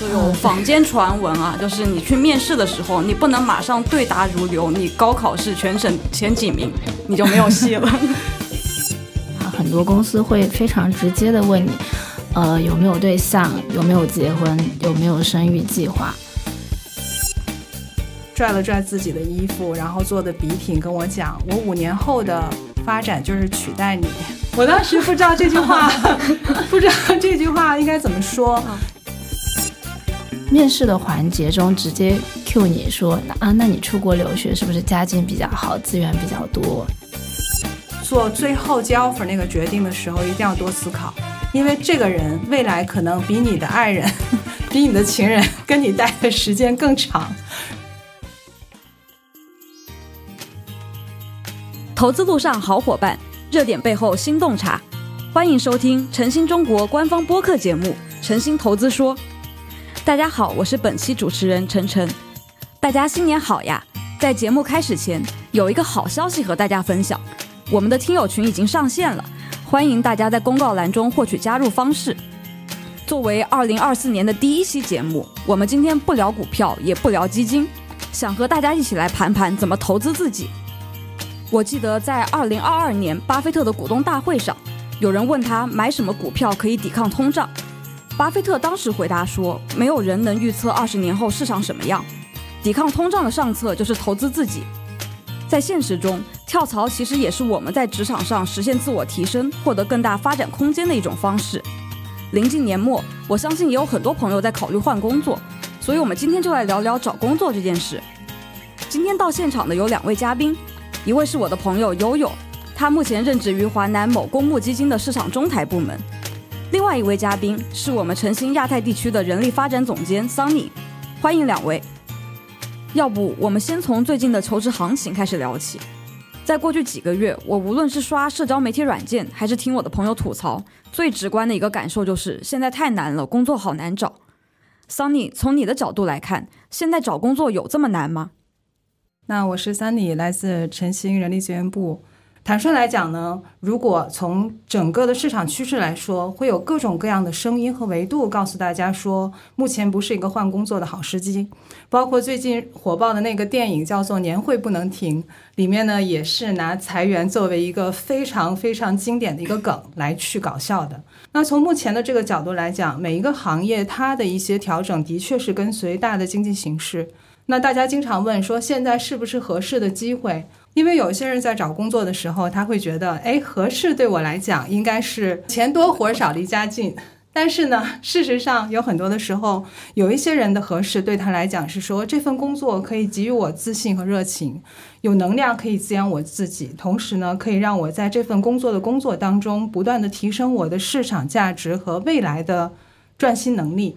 就有坊间传闻啊，就是你去面试的时候，你不能马上对答如流，你高考是全省前几名，你就没有戏了。啊，很多公司会非常直接的问你，呃，有没有对象，有没有结婚，有没有生育计划。拽了拽自己的衣服，然后做的笔挺，跟我讲，我五年后的发展就是取代你。我当时不知道这句话，不知道这句话应该怎么说。面试的环节中直接 Q 你说啊，那你出国留学是不是家境比较好，资源比较多？做最后接 offer 那个决定的时候，一定要多思考，因为这个人未来可能比你的爱人、比你的情人跟你待的时间更长。投资路上好伙伴，热点背后新洞察，欢迎收听晨星中国官方播客节目《晨星投资说》。大家好，我是本期主持人晨晨。大家新年好呀！在节目开始前，有一个好消息和大家分享，我们的听友群已经上线了，欢迎大家在公告栏中获取加入方式。作为二零二四年的第一期节目，我们今天不聊股票，也不聊基金，想和大家一起来盘盘怎么投资自己。我记得在二零二二年巴菲特的股东大会上，有人问他买什么股票可以抵抗通胀。巴菲特当时回答说：“没有人能预测二十年后市场什么样，抵抗通胀的上策就是投资自己。”在现实中，跳槽其实也是我们在职场上实现自我提升、获得更大发展空间的一种方式。临近年末，我相信也有很多朋友在考虑换工作，所以我们今天就来聊聊找工作这件事。今天到现场的有两位嘉宾，一位是我的朋友悠悠，他目前任职于华南某公募基金的市场中台部门。另外一位嘉宾是我们晨星亚太地区的人力发展总监 Sunny，欢迎两位。要不我们先从最近的求职行情开始聊起。在过去几个月，我无论是刷社交媒体软件，还是听我的朋友吐槽，最直观的一个感受就是现在太难了，工作好难找。Sunny，从你的角度来看，现在找工作有这么难吗？那我是 Sunny，来自晨星人力资源部。坦率来讲呢，如果从整个的市场趋势来说，会有各种各样的声音和维度告诉大家说，目前不是一个换工作的好时机。包括最近火爆的那个电影叫做《年会不能停》，里面呢也是拿裁员作为一个非常非常经典的一个梗来去搞笑的。那从目前的这个角度来讲，每一个行业它的一些调整的确是跟随大的经济形势。那大家经常问说，现在是不是合适的机会？因为有些人在找工作的时候，他会觉得，哎，合适对我来讲应该是钱多活少离家近。但是呢，事实上有很多的时候，有一些人的合适对他来讲是说，这份工作可以给予我自信和热情，有能量可以滋养我自己，同时呢，可以让我在这份工作的工作当中不断的提升我的市场价值和未来的赚薪能力。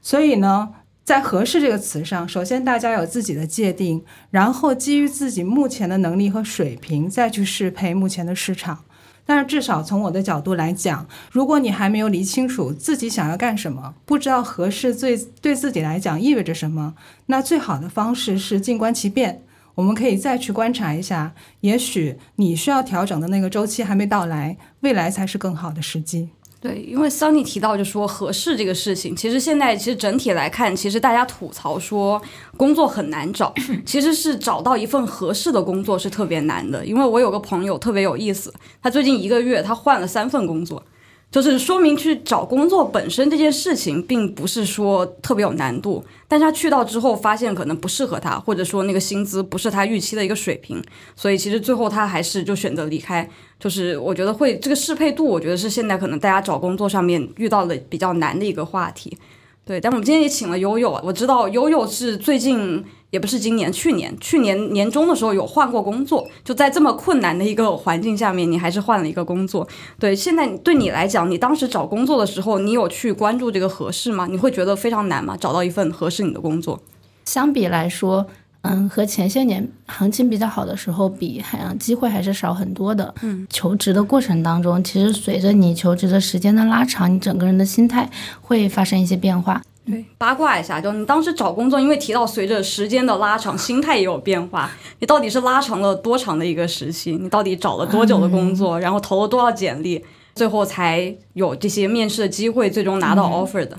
所以呢。在“合适”这个词上，首先大家有自己的界定，然后基于自己目前的能力和水平，再去适配目前的市场。但是至少从我的角度来讲，如果你还没有理清楚自己想要干什么，不知道合适最对自己来讲意味着什么，那最好的方式是静观其变。我们可以再去观察一下，也许你需要调整的那个周期还没到来，未来才是更好的时机。对，因为 Sunny 提到就说合适这个事情，其实现在其实整体来看，其实大家吐槽说工作很难找，其实是找到一份合适的工作是特别难的。因为我有个朋友特别有意思，他最近一个月他换了三份工作。就是说明去找工作本身这件事情，并不是说特别有难度，但是他去到之后发现可能不适合他，或者说那个薪资不是他预期的一个水平，所以其实最后他还是就选择离开。就是我觉得会这个适配度，我觉得是现在可能大家找工作上面遇到的比较难的一个话题。对，但我们今天也请了悠悠啊，我知道悠悠是最近。也不是今年，去年去年年中的时候有换过工作，就在这么困难的一个环境下面，你还是换了一个工作。对，现在对你来讲，你当时找工作的时候，你有去关注这个合适吗？你会觉得非常难吗？找到一份合适你的工作？相比来说，嗯，和前些年行情比较好的时候比，好像机会还是少很多的。嗯，求职的过程当中，其实随着你求职的时间的拉长，你整个人的心态会发生一些变化。对，八卦一下，就你当时找工作，因为提到随着时间的拉长，心态也有变化。你到底是拉长了多长的一个时期？你到底找了多久的工作？然后投了多少简历，最后才有这些面试的机会，最终拿到 offer 的？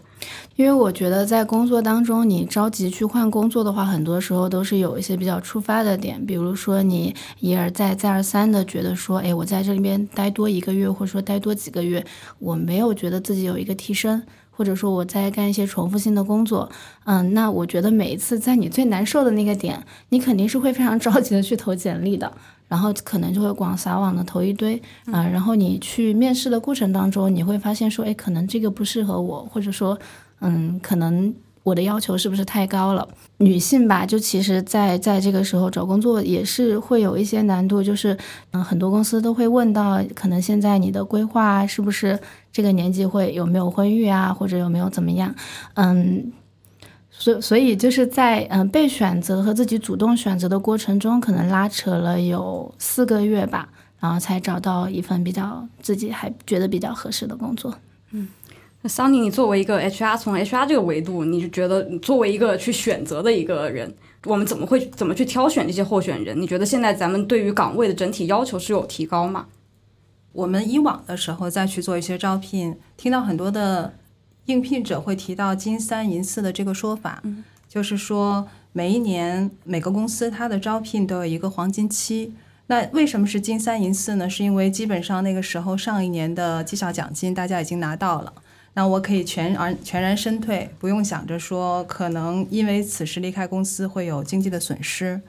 因为我觉得在工作当中，你着急去换工作的话，很多时候都是有一些比较触发的点，比如说你一而再、再而三的觉得说，哎，我在这里边待多一个月，或者说待多几个月，我没有觉得自己有一个提升，或者说我在干一些重复性的工作，嗯，那我觉得每一次在你最难受的那个点，你肯定是会非常着急的去投简历的。然后可能就会广撒网的投一堆啊，然后你去面试的过程当中，你会发现说，哎，可能这个不适合我，或者说，嗯，可能我的要求是不是太高了？女性吧，就其实，在在这个时候找工作也是会有一些难度，就是嗯，很多公司都会问到，可能现在你的规划是不是这个年纪会有没有婚育啊，或者有没有怎么样？嗯。所所以就是在嗯被选择和自己主动选择的过程中，可能拉扯了有四个月吧，然后才找到一份比较自己还觉得比较合适的工作。嗯，那桑尼，你作为一个 HR，从 HR 这个维度，你是觉得作为一个去选择的一个人，我们怎么会怎么去挑选这些候选人？你觉得现在咱们对于岗位的整体要求是有提高吗？我们以往的时候再去做一些招聘，听到很多的。应聘者会提到“金三银四”的这个说法，就是说每一年每个公司它的招聘都有一个黄金期。那为什么是金三银四呢？是因为基本上那个时候上一年的绩效奖金大家已经拿到了，那我可以全而全然身退，不用想着说可能因为此时离开公司会有经济的损失。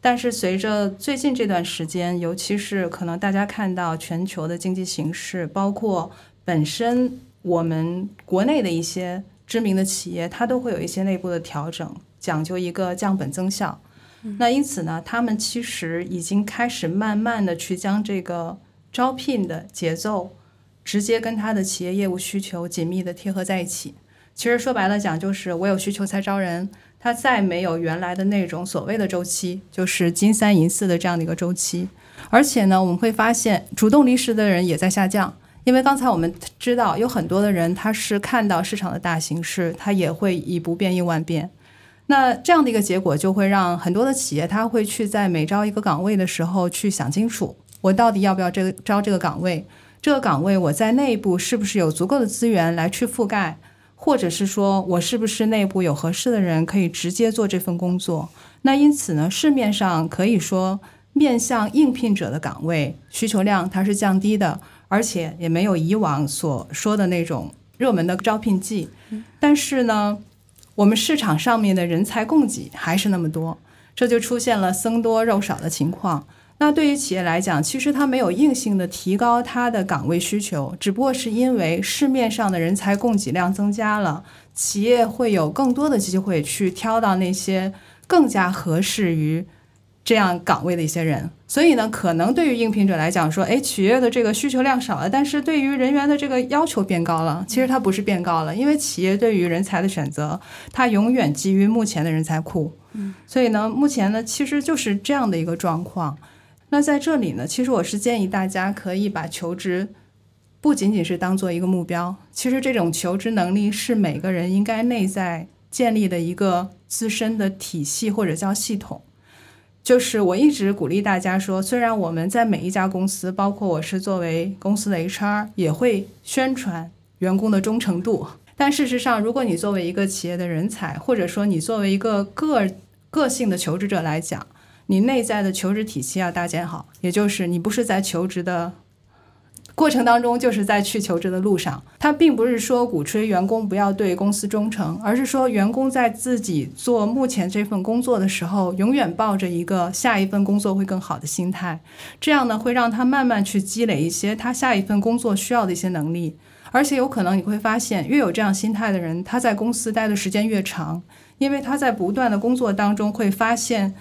但是随着最近这段时间，尤其是可能大家看到全球的经济形势，包括本身。我们国内的一些知名的企业，它都会有一些内部的调整，讲究一个降本增效。那因此呢，他们其实已经开始慢慢的去将这个招聘的节奏，直接跟他的企业业务需求紧密的贴合在一起。其实说白了讲，就是我有需求才招人，他再没有原来的那种所谓的周期，就是金三银四的这样的一个周期。而且呢，我们会发现，主动离职的人也在下降。因为刚才我们知道，有很多的人他是看到市场的大形势，他也会以不变应万变。那这样的一个结果，就会让很多的企业，他会去在每招一个岗位的时候去想清楚，我到底要不要这个招这个岗位？这个岗位我在内部是不是有足够的资源来去覆盖？或者是说我是不是内部有合适的人可以直接做这份工作？那因此呢，市面上可以说面向应聘者的岗位需求量它是降低的。而且也没有以往所说的那种热门的招聘季，但是呢，我们市场上面的人才供给还是那么多，这就出现了僧多肉少的情况。那对于企业来讲，其实它没有硬性的提高它的岗位需求，只不过是因为市面上的人才供给量增加了，企业会有更多的机会去挑到那些更加合适于。这样岗位的一些人，所以呢，可能对于应聘者来讲说，哎，企业的这个需求量少了，但是对于人员的这个要求变高了。其实它不是变高了，因为企业对于人才的选择，它永远基于目前的人才库。嗯，所以呢，目前呢，其实就是这样的一个状况。那在这里呢，其实我是建议大家可以把求职不仅仅是当做一个目标，其实这种求职能力是每个人应该内在建立的一个自身的体系或者叫系统。就是我一直鼓励大家说，虽然我们在每一家公司，包括我是作为公司的 HR，也会宣传员工的忠诚度，但事实上，如果你作为一个企业的人才，或者说你作为一个个个性的求职者来讲，你内在的求职体系要搭建好，也就是你不是在求职的。过程当中，就是在去求职的路上，他并不是说鼓吹员工不要对公司忠诚，而是说员工在自己做目前这份工作的时候，永远抱着一个下一份工作会更好的心态，这样呢，会让他慢慢去积累一些他下一份工作需要的一些能力，而且有可能你会发现，越有这样心态的人，他在公司待的时间越长，因为他在不断的工作当中会发现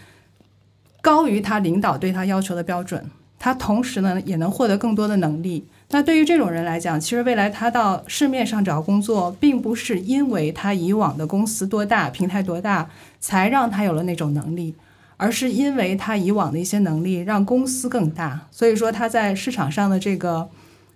高于他领导对他要求的标准。他同时呢，也能获得更多的能力。那对于这种人来讲，其实未来他到市面上找工作，并不是因为他以往的公司多大、平台多大，才让他有了那种能力，而是因为他以往的一些能力让公司更大。所以说他在市场上的这个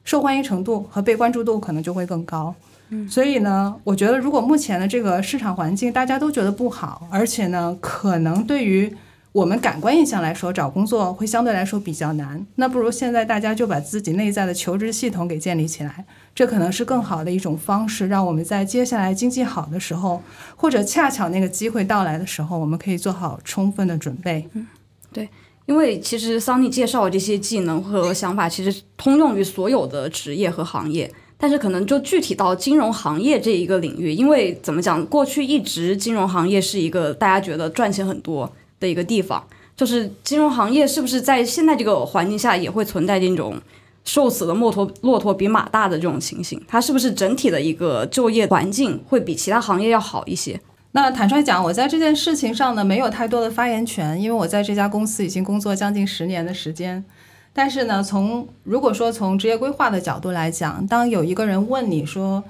受欢迎程度和被关注度可能就会更高。嗯，所以呢，我觉得如果目前的这个市场环境大家都觉得不好，而且呢，可能对于我们感官印象来说，找工作会相对来说比较难。那不如现在大家就把自己内在的求职系统给建立起来，这可能是更好的一种方式，让我们在接下来经济好的时候，或者恰巧那个机会到来的时候，我们可以做好充分的准备。嗯，对，因为其实桑尼介绍的这些技能和想法，其实通用于所有的职业和行业。但是可能就具体到金融行业这一个领域，因为怎么讲，过去一直金融行业是一个大家觉得赚钱很多。的一个地方，就是金融行业是不是在现在这个环境下也会存在这种瘦死的骆驼骆驼比马大的这种情形？它是不是整体的一个就业环境会比其他行业要好一些？那坦率讲，我在这件事情上呢没有太多的发言权，因为我在这家公司已经工作将近十年的时间。但是呢，从如果说从职业规划的角度来讲，当有一个人问你说，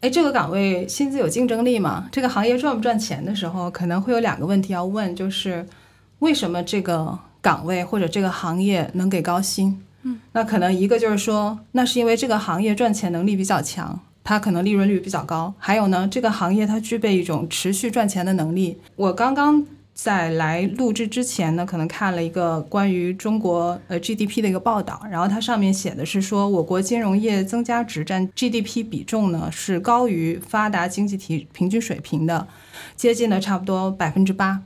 哎，这个岗位薪资有竞争力吗？这个行业赚不赚钱的时候，可能会有两个问题要问，就是为什么这个岗位或者这个行业能给高薪？嗯，那可能一个就是说，那是因为这个行业赚钱能力比较强，它可能利润率比较高。还有呢，这个行业它具备一种持续赚钱的能力。我刚刚。在来录制之前呢，可能看了一个关于中国呃 GDP 的一个报道，然后它上面写的是说，我国金融业增加值占 GDP 比重呢是高于发达经济体平均水平的，接近了差不多百分之八，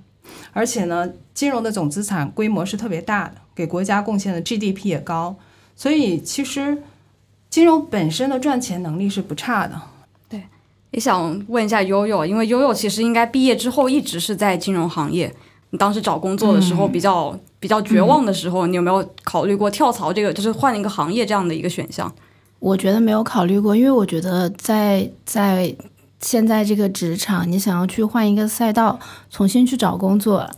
而且呢，金融的总资产规模是特别大的，给国家贡献的 GDP 也高，所以其实金融本身的赚钱能力是不差的。也想问一下悠悠，因为悠悠其实应该毕业之后一直是在金融行业。你当时找工作的时候比较比较绝望的时候，你有没有考虑过跳槽这个，就是换一个行业这样的一个选项？我觉得没有考虑过，因为我觉得在在现在这个职场，你想要去换一个赛道，重新去找工作。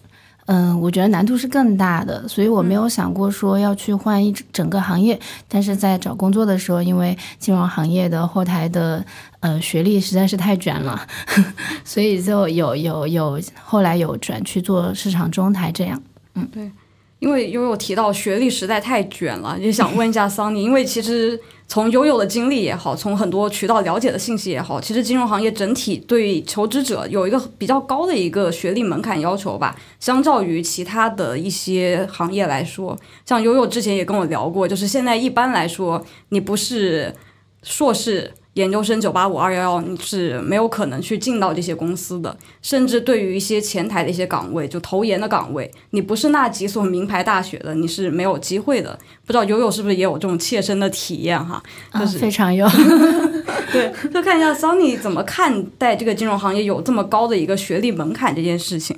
嗯，我觉得难度是更大的，所以我没有想过说要去换一整个行业。但是在找工作的时候，因为金融行业的后台的呃学历实在是太卷了，所以就有有有后来有转去做市场中台这样。嗯，对，因为因为我提到学历实在太卷了，也想问一下桑尼，因为其实。从悠悠的经历也好，从很多渠道了解的信息也好，其实金融行业整体对求职者有一个比较高的一个学历门槛要求吧。相较于其他的一些行业来说，像悠悠之前也跟我聊过，就是现在一般来说，你不是硕士。研究生九八五二幺幺，你是没有可能去进到这些公司的。甚至对于一些前台的一些岗位，就投研的岗位，你不是那几所名牌大学的，你是没有机会的。不知道悠悠是不是也有这种切身的体验哈？就是非常有。对，就看一下 Sunny 怎么看待这个金融行业有这么高的一个学历门槛这件事情。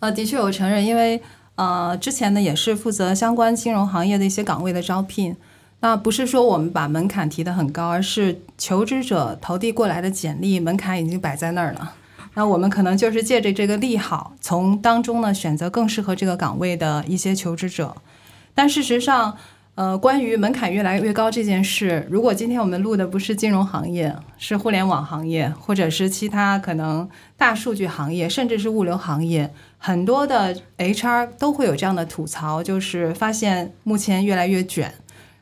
呃，的确，我承认，因为呃，之前呢也是负责相关金融行业的一些岗位的招聘。那不是说我们把门槛提得很高，而是求职者投递过来的简历门槛已经摆在那儿了。那我们可能就是借着这个利好，从当中呢选择更适合这个岗位的一些求职者。但事实上，呃，关于门槛越来越高这件事，如果今天我们录的不是金融行业，是互联网行业，或者是其他可能大数据行业，甚至是物流行业，很多的 HR 都会有这样的吐槽，就是发现目前越来越卷。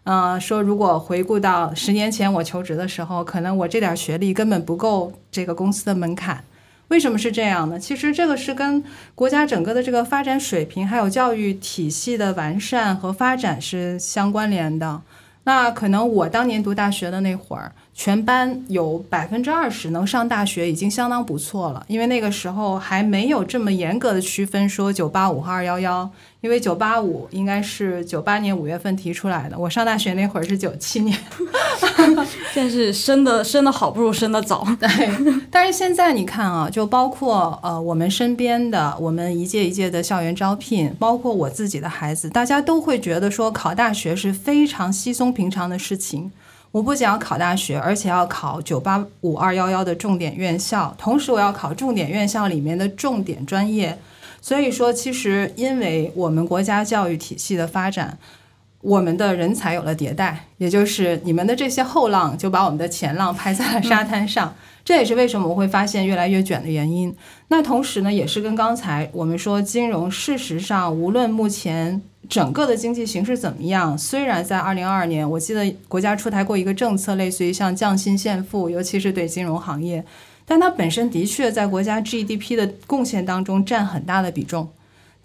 嗯，说如果回顾到十年前我求职的时候，可能我这点学历根本不够这个公司的门槛。为什么是这样呢？其实这个是跟国家整个的这个发展水平，还有教育体系的完善和发展是相关联的。那可能我当年读大学的那会儿，全班有百分之二十能上大学已经相当不错了，因为那个时候还没有这么严格的区分说九八五和二幺幺。因为九八五应该是九八年五月份提出来的，我上大学那会儿是九七年，现在是生的生的好不如生的早。对，但是现在你看啊，就包括呃我们身边的，我们一届一届的校园招聘，包括我自己的孩子，大家都会觉得说考大学是非常稀松平常的事情。我不仅要考大学，而且要考九八五二幺幺的重点院校，同时我要考重点院校里面的重点专业。所以说，其实因为我们国家教育体系的发展，我们的人才有了迭代，也就是你们的这些后浪就把我们的前浪拍在了沙滩上。这也是为什么我会发现越来越卷的原因。那同时呢，也是跟刚才我们说金融，事实上无论目前整个的经济形势怎么样，虽然在二零二二年，我记得国家出台过一个政策，类似于像降薪限付，尤其是对金融行业。但它本身的确在国家 GDP 的贡献当中占很大的比重，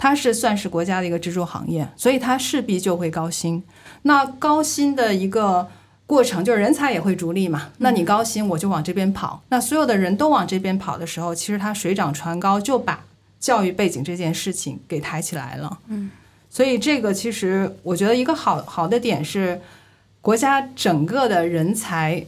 它是算是国家的一个支柱行业，所以它势必就会高薪。那高薪的一个过程就是人才也会逐利嘛。那你高薪，我就往这边跑。那所有的人都往这边跑的时候，其实它水涨船高，就把教育背景这件事情给抬起来了。嗯，所以这个其实我觉得一个好好的点是，国家整个的人才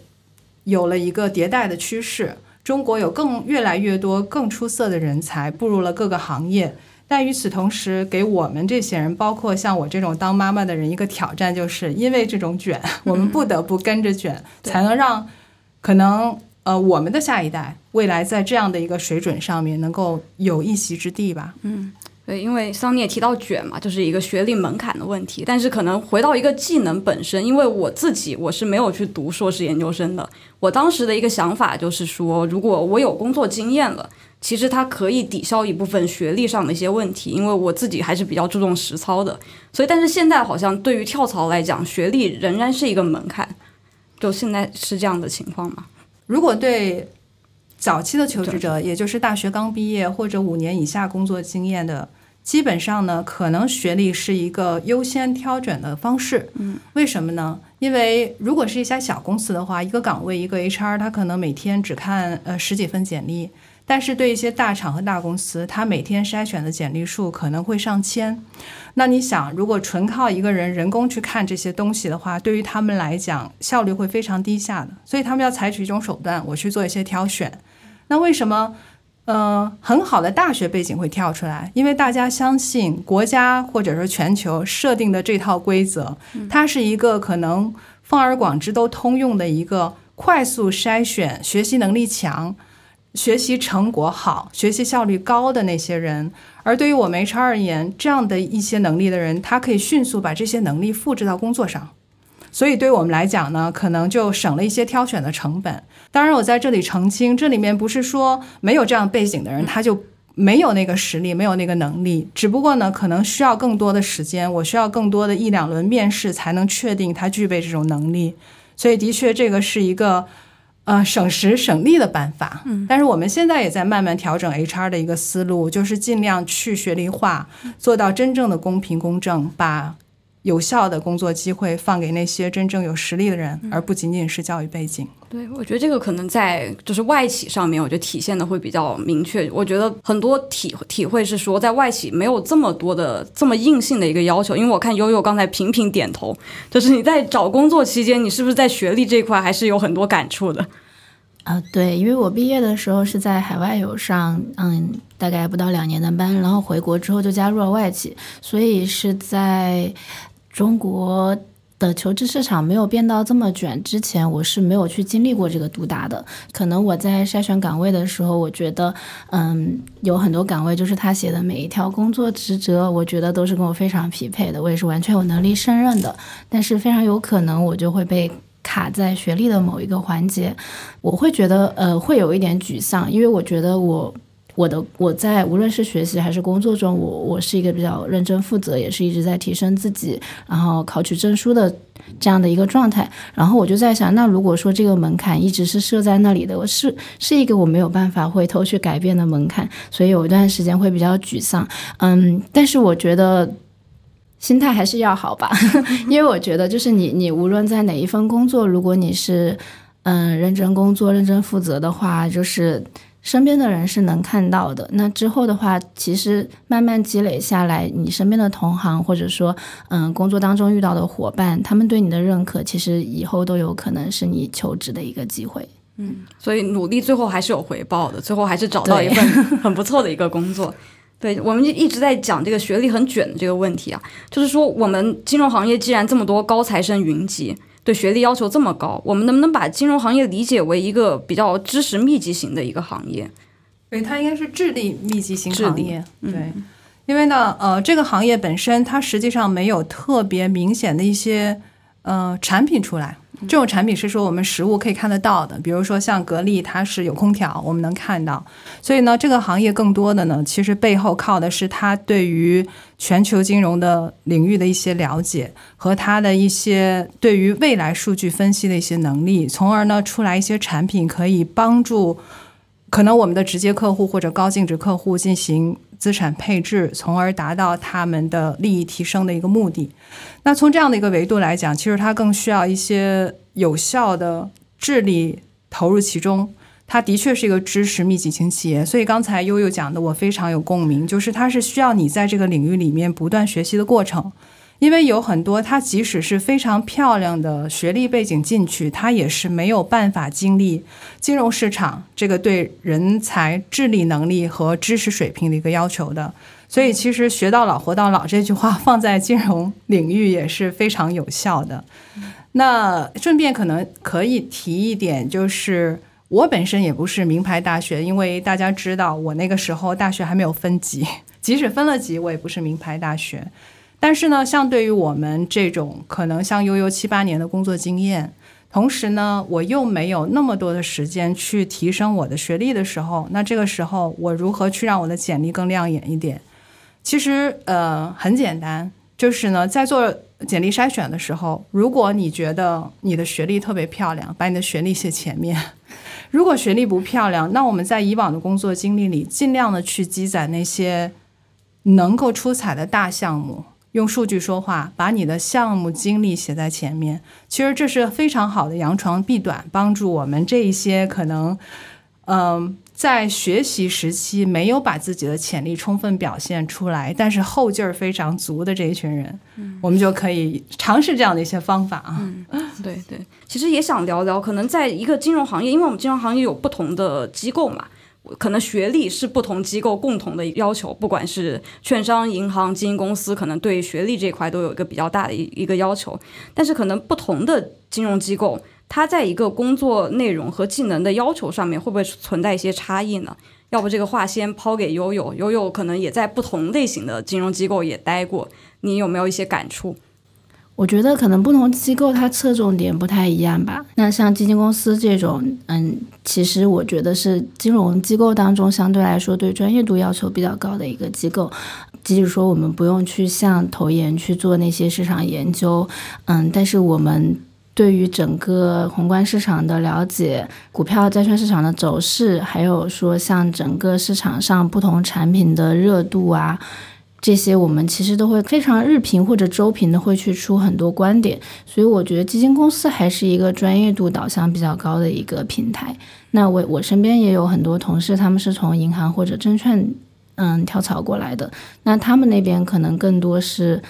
有了一个迭代的趋势。中国有更越来越多更出色的人才步入了各个行业。但与此同时，给我们这些人，包括像我这种当妈妈的人，一个挑战，就是因为这种卷，我们不得不跟着卷，才能让可能呃我们的下一代未来在这样的一个水准上面能够有一席之地吧。嗯，对，因为桑尼也提到卷嘛，就是一个学历门槛的问题。但是可能回到一个技能本身，因为我自己我是没有去读硕士研究生的，我当时的一个想法就是说，如果我有工作经验了。其实它可以抵消一部分学历上的一些问题，因为我自己还是比较注重实操的，所以但是现在好像对于跳槽来讲，学历仍然是一个门槛，就现在是这样的情况吗？如果对早期的求职者，也就是大学刚毕业或者五年以下工作经验的，基本上呢，可能学历是一个优先挑选的方式。嗯，为什么呢？因为如果是一家小公司的话，一个岗位一个 HR，他可能每天只看呃十几份简历。但是对一些大厂和大公司，他每天筛选的简历数可能会上千。那你想，如果纯靠一个人人工去看这些东西的话，对于他们来讲效率会非常低下的。所以他们要采取一种手段，我去做一些挑选。那为什么，呃，很好的大学背景会跳出来？因为大家相信国家或者说全球设定的这套规则，它是一个可能放而广之都通用的一个快速筛选学习能力强。学习成果好、学习效率高的那些人，而对于我们 HR 而言，这样的一些能力的人，他可以迅速把这些能力复制到工作上，所以对于我们来讲呢，可能就省了一些挑选的成本。当然，我在这里澄清，这里面不是说没有这样背景的人他就没有那个实力、没有那个能力，只不过呢，可能需要更多的时间，我需要更多的一两轮面试才能确定他具备这种能力。所以，的确，这个是一个。呃，省时省力的办法。嗯，但是我们现在也在慢慢调整 HR 的一个思路，就是尽量去学历化，做到真正的公平公正，把。有效的工作机会放给那些真正有实力的人，而不仅仅是教育背景。对，我觉得这个可能在就是外企上面，我觉得体现的会比较明确。我觉得很多体体会是说，在外企没有这么多的这么硬性的一个要求。因为我看悠悠刚才频频点头，就是你在找工作期间，你是不是在学历这块还是有很多感触的？啊，对，因为我毕业的时候是在海外有上，嗯，大概不到两年的班，然后回国之后就加入了外企，所以是在。中国的求职市场没有变到这么卷之前，我是没有去经历过这个毒打的。可能我在筛选岗位的时候，我觉得，嗯，有很多岗位就是他写的每一条工作职责，我觉得都是跟我非常匹配的，我也是完全有能力胜任的。但是非常有可能我就会被卡在学历的某一个环节，我会觉得，呃，会有一点沮丧，因为我觉得我。我的我在无论是学习还是工作中，我我是一个比较认真负责，也是一直在提升自己，然后考取证书的这样的一个状态。然后我就在想，那如果说这个门槛一直是设在那里的，我是是一个我没有办法回头去改变的门槛，所以有一段时间会比较沮丧。嗯，但是我觉得心态还是要好吧，因为我觉得就是你你无论在哪一份工作，如果你是嗯认真工作、认真负责的话，就是。身边的人是能看到的。那之后的话，其实慢慢积累下来，你身边的同行或者说，嗯，工作当中遇到的伙伴，他们对你的认可，其实以后都有可能是你求职的一个机会。嗯，所以努力最后还是有回报的，最后还是找到一份 很不错的一个工作。对，我们就一直在讲这个学历很卷的这个问题啊，就是说我们金融行业既然这么多高材生云集。对学历要求这么高，我们能不能把金融行业理解为一个比较知识密集型的一个行业？对，它应该是智力密集型行业。对，因为呢，呃，这个行业本身它实际上没有特别明显的一些呃产品出来。这种产品是说我们实物可以看得到的，比如说像格力，它是有空调，我们能看到。所以呢，这个行业更多的呢，其实背后靠的是它对于全球金融的领域的一些了解和它的一些对于未来数据分析的一些能力，从而呢出来一些产品可以帮助可能我们的直接客户或者高净值客户进行。资产配置，从而达到他们的利益提升的一个目的。那从这样的一个维度来讲，其实它更需要一些有效的智力投入其中。它的确是一个知识密集型企业，所以刚才悠悠讲的我非常有共鸣，就是它是需要你在这个领域里面不断学习的过程。因为有很多，他即使是非常漂亮的学历背景进去，他也是没有办法经历金融市场这个对人才智力能力和知识水平的一个要求的。所以，其实“学到老，活到老”这句话放在金融领域也是非常有效的。那顺便可能可以提一点，就是我本身也不是名牌大学，因为大家知道，我那个时候大学还没有分级，即使分了级，我也不是名牌大学。但是呢，像对于我们这种可能像悠悠七八年的工作经验，同时呢，我又没有那么多的时间去提升我的学历的时候，那这个时候我如何去让我的简历更亮眼一点？其实呃很简单，就是呢，在做简历筛选的时候，如果你觉得你的学历特别漂亮，把你的学历写前面；如果学历不漂亮，那我们在以往的工作经历里，尽量的去积攒那些能够出彩的大项目。用数据说话，把你的项目经历写在前面，其实这是非常好的扬长避短，帮助我们这一些可能，嗯，在学习时期没有把自己的潜力充分表现出来，但是后劲儿非常足的这一群人，我们就可以尝试这样的一些方法啊。对对，其实也想聊聊，可能在一个金融行业，因为我们金融行业有不同的机构嘛。可能学历是不同机构共同的要求，不管是券商、银行、基金公司，可能对学历这块都有一个比较大的一一个要求。但是可能不同的金融机构，它在一个工作内容和技能的要求上面，会不会存在一些差异呢？要不这个话先抛给悠悠，悠悠可能也在不同类型的金融机构也待过，你有没有一些感触？我觉得可能不同机构它侧重点不太一样吧。那像基金公司这种，嗯，其实我觉得是金融机构当中相对来说对专业度要求比较高的一个机构。即使说我们不用去像投研去做那些市场研究，嗯，但是我们对于整个宏观市场的了解、股票、债券市场的走势，还有说像整个市场上不同产品的热度啊。这些我们其实都会非常日评或者周评的会去出很多观点，所以我觉得基金公司还是一个专业度导向比较高的一个平台。那我我身边也有很多同事，他们是从银行或者证券嗯跳槽过来的，那他们那边可能更多是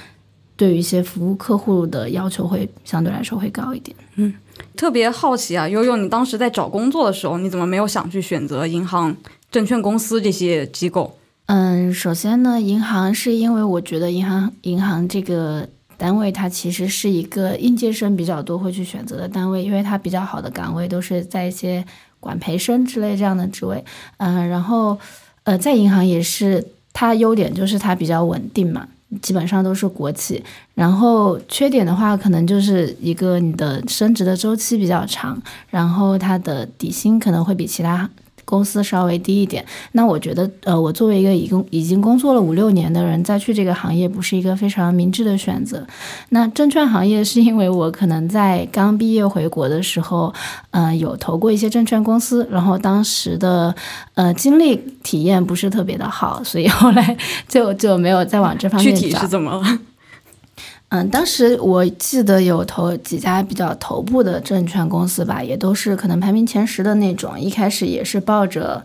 对于一些服务客户的要求会相对来说会高一点。嗯，特别好奇啊，悠悠，你当时在找工作的时候，你怎么没有想去选择银行、证券公司这些机构？嗯，首先呢，银行是因为我觉得银行银行这个单位它其实是一个应届生比较多会去选择的单位，因为它比较好的岗位都是在一些管培生之类这样的职位。嗯，然后呃，在银行也是它优点就是它比较稳定嘛，基本上都是国企。然后缺点的话，可能就是一个你的升职的周期比较长，然后它的底薪可能会比其他。公司稍微低一点，那我觉得，呃，我作为一个已经已经工作了五六年的人，再去这个行业不是一个非常明智的选择。那证券行业是因为我可能在刚毕业回国的时候，呃，有投过一些证券公司，然后当时的呃经历体验不是特别的好，所以后来就就没有再往这方面。具体是怎么了？嗯，当时我记得有投几家比较头部的证券公司吧，也都是可能排名前十的那种。一开始也是抱着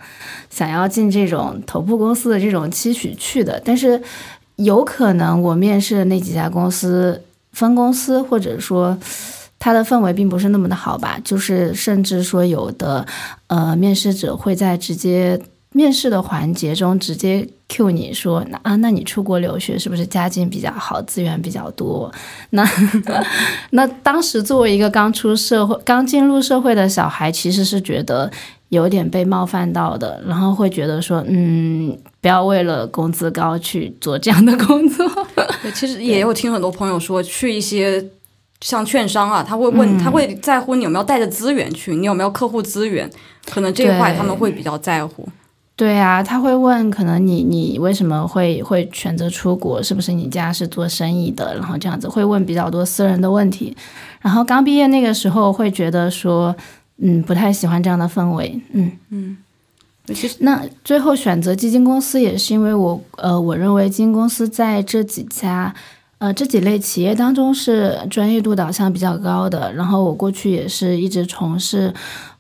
想要进这种头部公司的这种期许去的，但是有可能我面试的那几家公司分公司，或者说它的氛围并不是那么的好吧，就是甚至说有的呃面试者会在直接。面试的环节中，直接 Q 你说那啊，那你出国留学是不是家境比较好，资源比较多？那那当时作为一个刚出社会、刚进入社会的小孩，其实是觉得有点被冒犯到的，然后会觉得说，嗯，不要为了工资高去做这样的工作。对，其实也有听很多朋友说，去一些像券商啊，他会问，他会在乎你有没有带着资源去，你有没有客户资源，可能这一块他们会比较在乎。对啊，他会问，可能你你为什么会会选择出国？是不是你家是做生意的？然后这样子会问比较多私人的问题。然后刚毕业那个时候会觉得说，嗯，不太喜欢这样的氛围。嗯嗯，其实那最后选择基金公司也是因为我呃，我认为基金公司在这几家呃这几类企业当中是专业度导向比较高的。然后我过去也是一直从事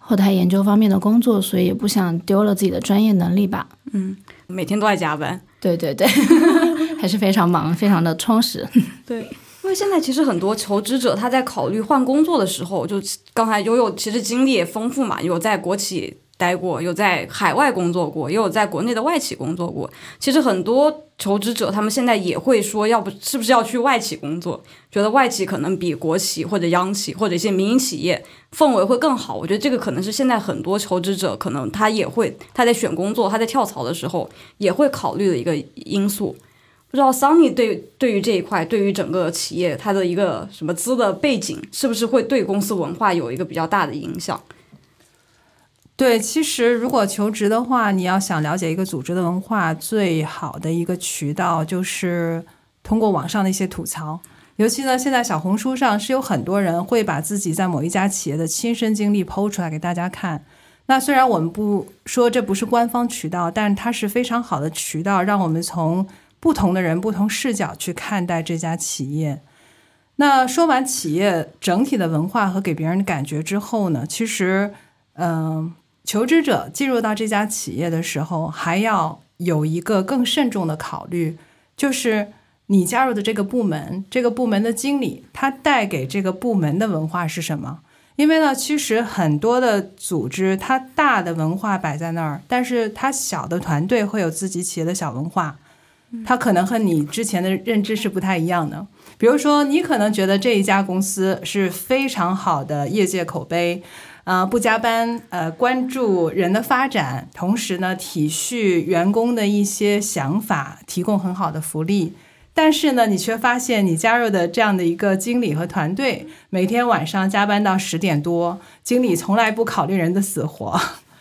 后台研究方面的工作，所以也不想丢了自己的专业能力吧。嗯，每天都在加班。对对对，还是非常忙，非常的充实。对，因为现在其实很多求职者他在考虑换工作的时候，就刚才悠悠其实经历也丰富嘛，有在国企。待过，有在海外工作过，也有在国内的外企工作过。其实很多求职者，他们现在也会说，要不是不是要去外企工作？觉得外企可能比国企或者央企或者一些民营企业氛围会更好。我觉得这个可能是现在很多求职者可能他也会他在选工作、他在跳槽的时候也会考虑的一个因素。不知道 Sunny 对对于这一块，对于整个企业它的一个什么资的背景，是不是会对公司文化有一个比较大的影响？对，其实如果求职的话，你要想了解一个组织的文化，最好的一个渠道就是通过网上的一些吐槽。尤其呢，现在小红书上是有很多人会把自己在某一家企业的亲身经历剖出来给大家看。那虽然我们不说这不是官方渠道，但是它是非常好的渠道，让我们从不同的人、不同视角去看待这家企业。那说完企业整体的文化和给别人的感觉之后呢，其实，嗯。求职者进入到这家企业的时候，还要有一个更慎重的考虑，就是你加入的这个部门，这个部门的经理他带给这个部门的文化是什么？因为呢，其实很多的组织，它大的文化摆在那儿，但是它小的团队会有自己企业的小文化，它可能和你之前的认知是不太一样的。比如说，你可能觉得这一家公司是非常好的业界口碑。呃，不加班，呃，关注人的发展，同时呢，体恤员工的一些想法，提供很好的福利。但是呢，你却发现你加入的这样的一个经理和团队，每天晚上加班到十点多，经理从来不考虑人的死活。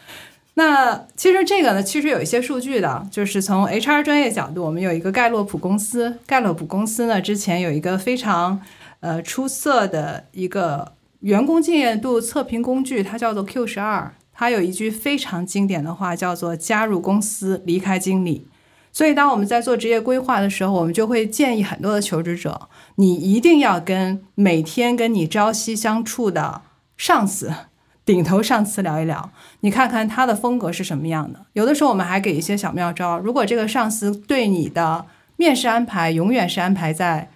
那其实这个呢，其实有一些数据的，就是从 HR 专业角度，我们有一个盖洛普公司，盖洛普公司呢，之前有一个非常呃出色的一个。员工敬业度测评工具，它叫做 Q 十二。它有一句非常经典的话，叫做“加入公司，离开经理”。所以，当我们在做职业规划的时候，我们就会建议很多的求职者，你一定要跟每天跟你朝夕相处的上司、顶头上司聊一聊，你看看他的风格是什么样的。有的时候，我们还给一些小妙招。如果这个上司对你的面试安排永远是安排在，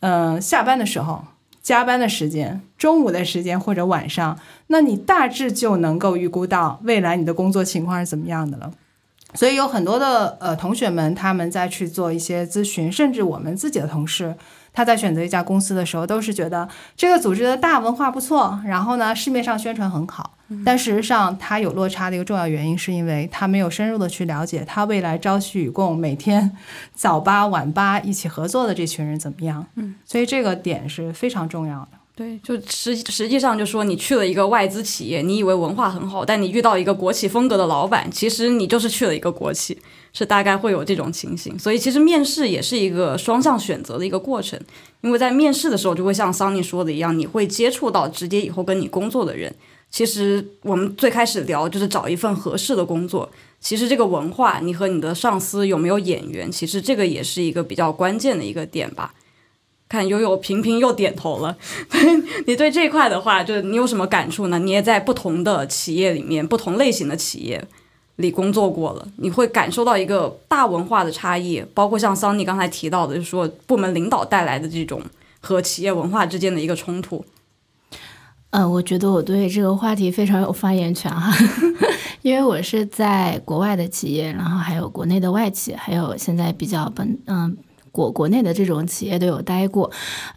嗯，下班的时候。加班的时间、中午的时间或者晚上，那你大致就能够预估到未来你的工作情况是怎么样的了。所以有很多的呃同学们，他们在去做一些咨询，甚至我们自己的同事。他在选择一家公司的时候，都是觉得这个组织的大文化不错，然后呢，市面上宣传很好。但事实上，他有落差的一个重要原因，是因为他没有深入的去了解他未来朝夕与共、每天早八晚八一起合作的这群人怎么样。嗯，所以这个点是非常重要的。对，就实实际上就说你去了一个外资企业，你以为文化很好，但你遇到一个国企风格的老板，其实你就是去了一个国企。是大概会有这种情形，所以其实面试也是一个双向选择的一个过程，因为在面试的时候就会像桑尼说的一样，你会接触到直接以后跟你工作的人。其实我们最开始聊就是找一份合适的工作，其实这个文化你和你的上司有没有眼缘，其实这个也是一个比较关键的一个点吧。看悠悠频频又点头了，你对这块的话，就你有什么感触呢？你也在不同的企业里面，不同类型的企业。里工作过了，你会感受到一个大文化的差异，包括像桑尼刚才提到的，就是说部门领导带来的这种和企业文化之间的一个冲突。呃，我觉得我对这个话题非常有发言权哈，因为我是在国外的企业，然后还有国内的外企，还有现在比较本嗯。国国内的这种企业都有待过，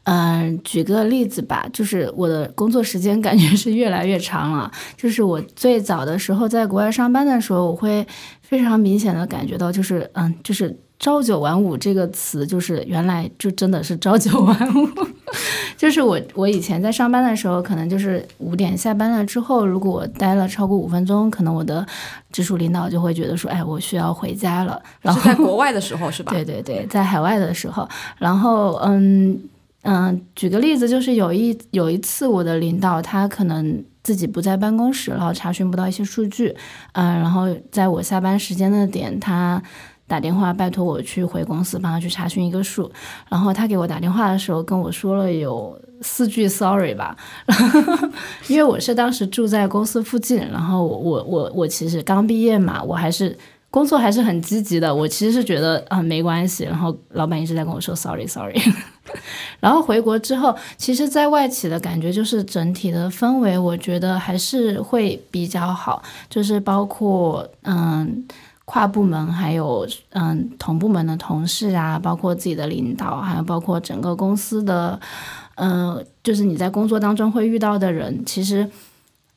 嗯，举个例子吧，就是我的工作时间感觉是越来越长了。就是我最早的时候在国外上班的时候，我会非常明显的感觉到，就是嗯，就是朝九晚五这个词，就是原来就真的是朝九晚五。就是我，我以前在上班的时候，可能就是五点下班了之后，如果我待了超过五分钟，可能我的直属领导就会觉得说，哎，我需要回家了。然后在国外的时候是吧？对对对，在海外的时候，然后嗯嗯，举个例子，就是有一有一次我的领导他可能自己不在办公室，然后查询不到一些数据，嗯、然后在我下班时间的点，他打电话拜托我去回公司帮他去查询一个数，然后他给我打电话的时候跟我说了有四句 sorry 吧，因为我是当时住在公司附近，然后我我我我其实刚毕业嘛，我还是。工作还是很积极的，我其实是觉得啊、没关系，然后老板一直在跟我说 sorry sorry，然后回国之后，其实，在外企的感觉就是整体的氛围，我觉得还是会比较好，就是包括嗯。跨部门还有嗯同部门的同事啊，包括自己的领导，还有包括整个公司的，呃，就是你在工作当中会遇到的人，其实，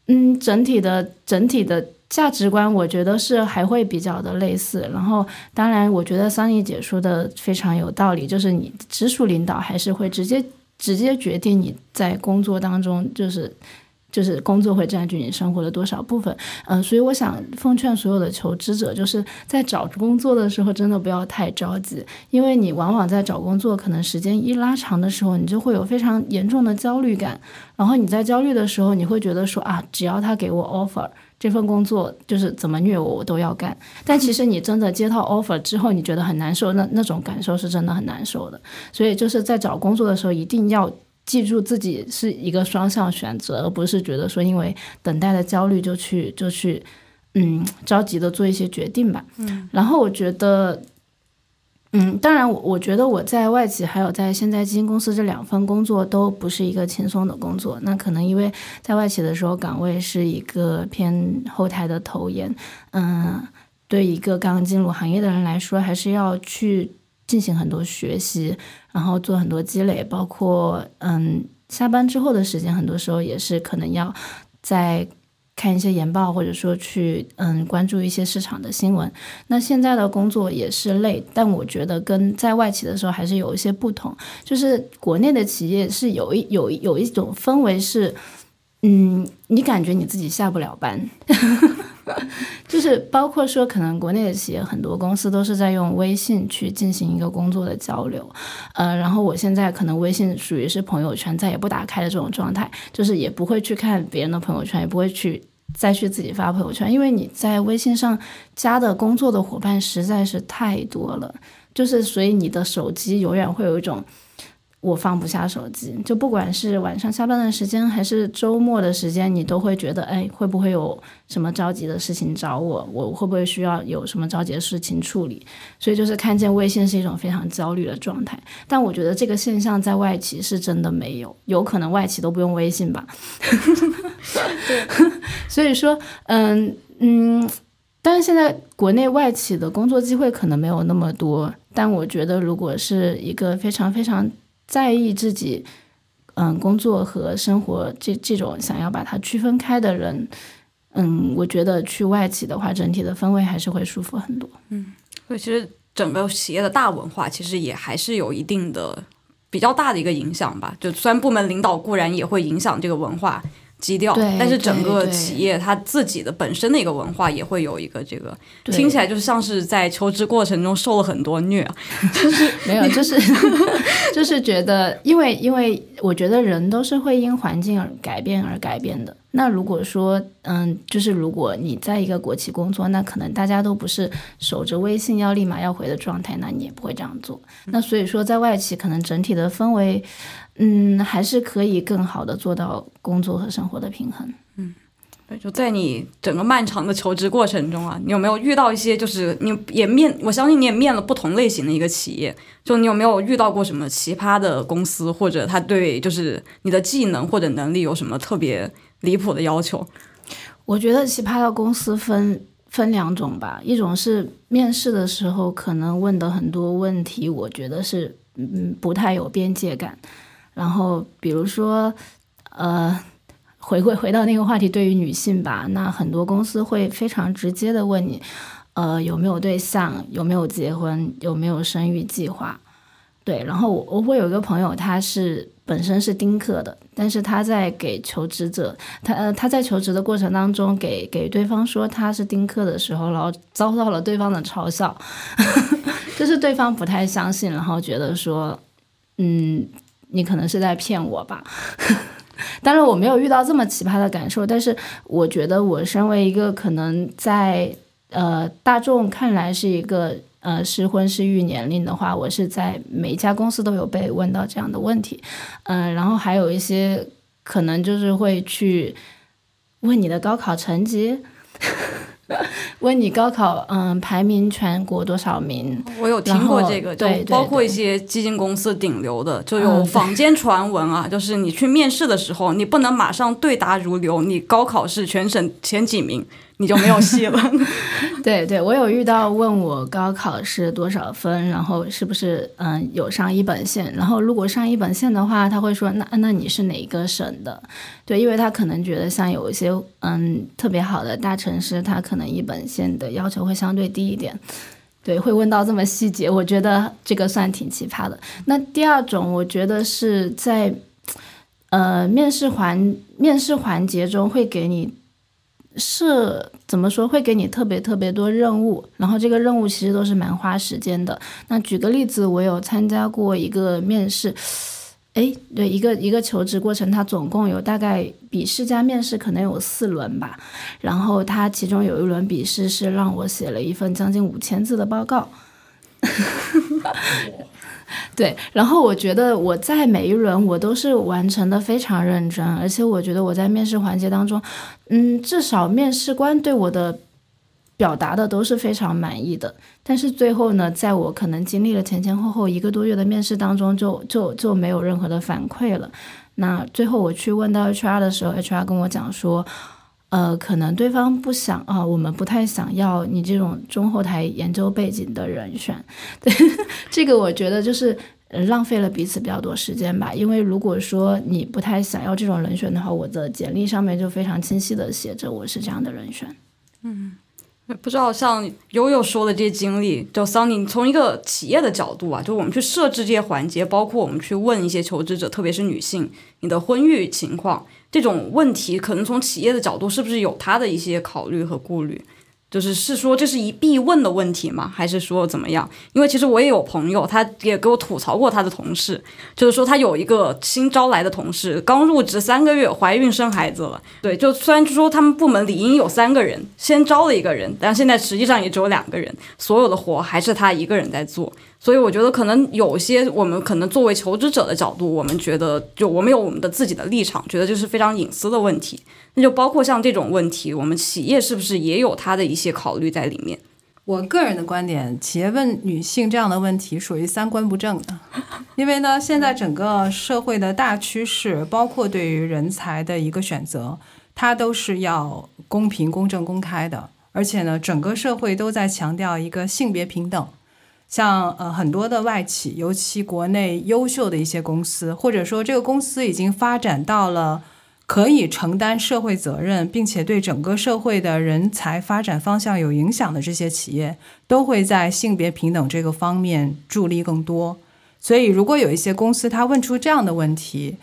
嗯，整体的整体的价值观，我觉得是还会比较的类似。然后，当然，我觉得桑尼姐说的非常有道理，就是你直属领导还是会直接直接决定你在工作当中就是。就是工作会占据你生活的多少部分，嗯、所以我想奉劝所有的求职者，就是在找工作的时候，真的不要太着急，因为你往往在找工作，可能时间一拉长的时候，你就会有非常严重的焦虑感，然后你在焦虑的时候，你会觉得说啊，只要他给我 offer。这份工作就是怎么虐我，我都要干。但其实你真的接到 offer 之后，你觉得很难受，那那种感受是真的很难受的。所以就是在找工作的时候，一定要记住自己是一个双向选择，而不是觉得说因为等待的焦虑就去就去嗯着急的做一些决定吧。嗯，然后我觉得。嗯，当然我，我觉得我在外企还有在现在基金公司这两份工作都不是一个轻松的工作。那可能因为在外企的时候，岗位是一个偏后台的投研，嗯，对一个刚进入行业的人来说，还是要去进行很多学习，然后做很多积累，包括嗯下班之后的时间，很多时候也是可能要在。看一些研报，或者说去嗯关注一些市场的新闻。那现在的工作也是累，但我觉得跟在外企的时候还是有一些不同。就是国内的企业是有一有有一种氛围是，嗯，你感觉你自己下不了班，就是包括说可能国内的企业很多公司都是在用微信去进行一个工作的交流，呃，然后我现在可能微信属于是朋友圈再也不打开的这种状态，就是也不会去看别人的朋友圈，也不会去。再去自己发朋友圈，因为你在微信上加的工作的伙伴实在是太多了，就是所以你的手机永远会有一种我放不下手机，就不管是晚上下班的时间还是周末的时间，你都会觉得哎会不会有什么着急的事情找我，我会不会需要有什么着急的事情处理，所以就是看见微信是一种非常焦虑的状态。但我觉得这个现象在外企是真的没有，有可能外企都不用微信吧。所以说，嗯嗯，但是现在国内外企的工作机会可能没有那么多，但我觉得如果是一个非常非常在意自己，嗯，工作和生活这这种想要把它区分开的人，嗯，我觉得去外企的话，整体的氛围还是会舒服很多。嗯所以其实整个企业的大文化其实也还是有一定的比较大的一个影响吧。就虽然部门领导固然也会影响这个文化基调，但是整个企业它自己的本身的一个文化也会有一个这个，听起来就像是在求职过程中受了很多虐 就是。没有，就是 就是觉得，因为因为我觉得人都是会因环境而改变而改变的。那如果说，嗯，就是如果你在一个国企工作，那可能大家都不是守着微信要立马要回的状态，那你也不会这样做。那所以说，在外企可能整体的氛围，嗯，还是可以更好的做到工作和生活的平衡。嗯对，就在你整个漫长的求职过程中啊，你有没有遇到一些就是你也面，我相信你也面了不同类型的一个企业，就你有没有遇到过什么奇葩的公司，或者他对就是你的技能或者能力有什么特别离谱的要求？我觉得奇葩的公司分分两种吧，一种是面试的时候可能问的很多问题，我觉得是嗯不太有边界感。然后比如说，呃，回归回到那个话题，对于女性吧，那很多公司会非常直接的问你，呃，有没有对象，有没有结婚，有没有生育计划。对，然后我我会有一个朋友，他是本身是丁克的，但是他在给求职者，他呃他在求职的过程当中给给对方说他是丁克的时候，然后遭到了对方的嘲笑，就是对方不太相信，然后觉得说，嗯，你可能是在骗我吧。当然我没有遇到这么奇葩的感受，但是我觉得我身为一个可能在呃大众看来是一个呃适婚适育年龄的话，我是在每一家公司都有被问到这样的问题，嗯、然后还有一些可能就是会去问你的高考成绩。问你高考，嗯，排名全国多少名？我有听过这个，对对包括一些基金公司顶流的，就有 坊间传闻啊，就是你去面试的时候，你不能马上对答如流，你高考是全省前几名，你就没有戏了。对 对，我有遇到问我高考是多少分，然后是不是嗯有上一本线，然后如果上一本线的话，他会说那那你是哪个省的？对，因为他可能觉得像有一些嗯特别好的大城市，他可能一本线的要求会相对低一点。对，会问到这么细节，我觉得这个算挺奇葩的。那第二种，我觉得是在呃面试环面试环节中会给你是怎么说？会给你特别特别多任务，然后这个任务其实都是蛮花时间的。那举个例子，我有参加过一个面试，诶，对，一个一个求职过程，它总共有大概笔试加面试可能有四轮吧。然后它其中有一轮笔试是让我写了一份将近五千字的报告。对，然后我觉得我在每一轮我都是完成的非常认真，而且我觉得我在面试环节当中，嗯，至少面试官对我的表达的都是非常满意的。但是最后呢，在我可能经历了前前后后一个多月的面试当中就，就就没有任何的反馈了。那最后我去问到 HR 的时候，HR 跟我讲说，呃，可能对方不想啊，我们不太想要你这种中后台研究背景的人选。对，这个我觉得就是。浪费了彼此比较多时间吧，因为如果说你不太想要这种人选的话，我的简历上面就非常清晰的写着我是这样的人选。嗯不知道像悠悠说的这些经历，就桑尼从一个企业的角度啊，就我们去设置这些环节，包括我们去问一些求职者，特别是女性，你的婚育情况这种问题，可能从企业的角度是不是有他的一些考虑和顾虑？就是是说这是一必问的问题吗？还是说怎么样？因为其实我也有朋友，他也给我吐槽过他的同事，就是说他有一个新招来的同事，刚入职三个月，怀孕生孩子了。对，就虽然说他们部门理应有三个人，先招了一个人，但现在实际上也只有两个人，所有的活还是他一个人在做。所以我觉得可能有些我们可能作为求职者的角度，我们觉得就我们有我们的自己的立场，觉得这是非常隐私的问题。那就包括像这种问题，我们企业是不是也有它的一些些考虑在里面？我个人的观点，企业问女性这样的问题属于三观不正的，因为呢，现在整个社会的大趋势，包括对于人才的一个选择，它都是要公平、公正、公开的，而且呢，整个社会都在强调一个性别平等。像呃很多的外企，尤其国内优秀的一些公司，或者说这个公司已经发展到了可以承担社会责任，并且对整个社会的人才发展方向有影响的这些企业，都会在性别平等这个方面助力更多。所以，如果有一些公司他问出这样的问题，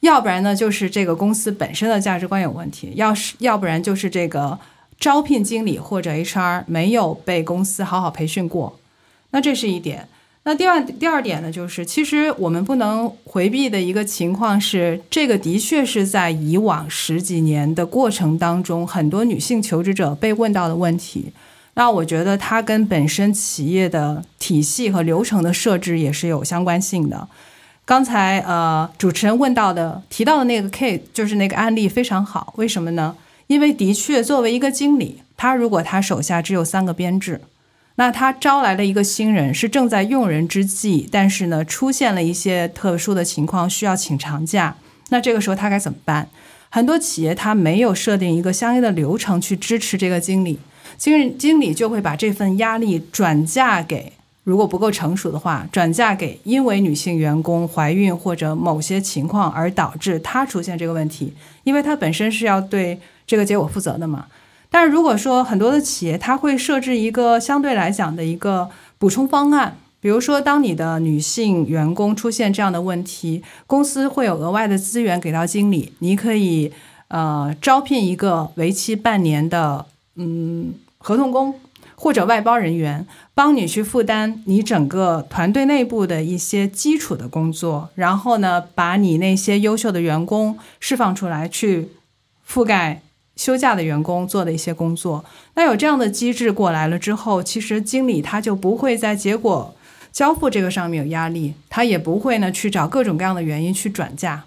要不然呢就是这个公司本身的价值观有问题，要是要不然就是这个招聘经理或者 HR 没有被公司好好培训过。那这是一点。那第二第二点呢，就是其实我们不能回避的一个情况是，这个的确是在以往十几年的过程当中，很多女性求职者被问到的问题。那我觉得它跟本身企业的体系和流程的设置也是有相关性的。刚才呃主持人问到的提到的那个 case 就是那个案例非常好，为什么呢？因为的确作为一个经理，他如果他手下只有三个编制。那他招来了一个新人，是正在用人之际，但是呢，出现了一些特殊的情况，需要请长假。那这个时候他该怎么办？很多企业他没有设定一个相应的流程去支持这个经理，经理经理就会把这份压力转嫁给，如果不够成熟的话，转嫁给因为女性员工怀孕或者某些情况而导致他出现这个问题，因为他本身是要对这个结果负责的嘛。但是如果说很多的企业，它会设置一个相对来讲的一个补充方案，比如说，当你的女性员工出现这样的问题，公司会有额外的资源给到经理，你可以呃招聘一个为期半年的嗯合同工，或者外包人员，帮你去负担你整个团队内部的一些基础的工作，然后呢，把你那些优秀的员工释放出来，去覆盖休假的员工做的一些工作。那有这样的机制过来了之后，其实经理他就不会在结果交付这个上面有压力，他也不会呢去找各种各样的原因去转嫁。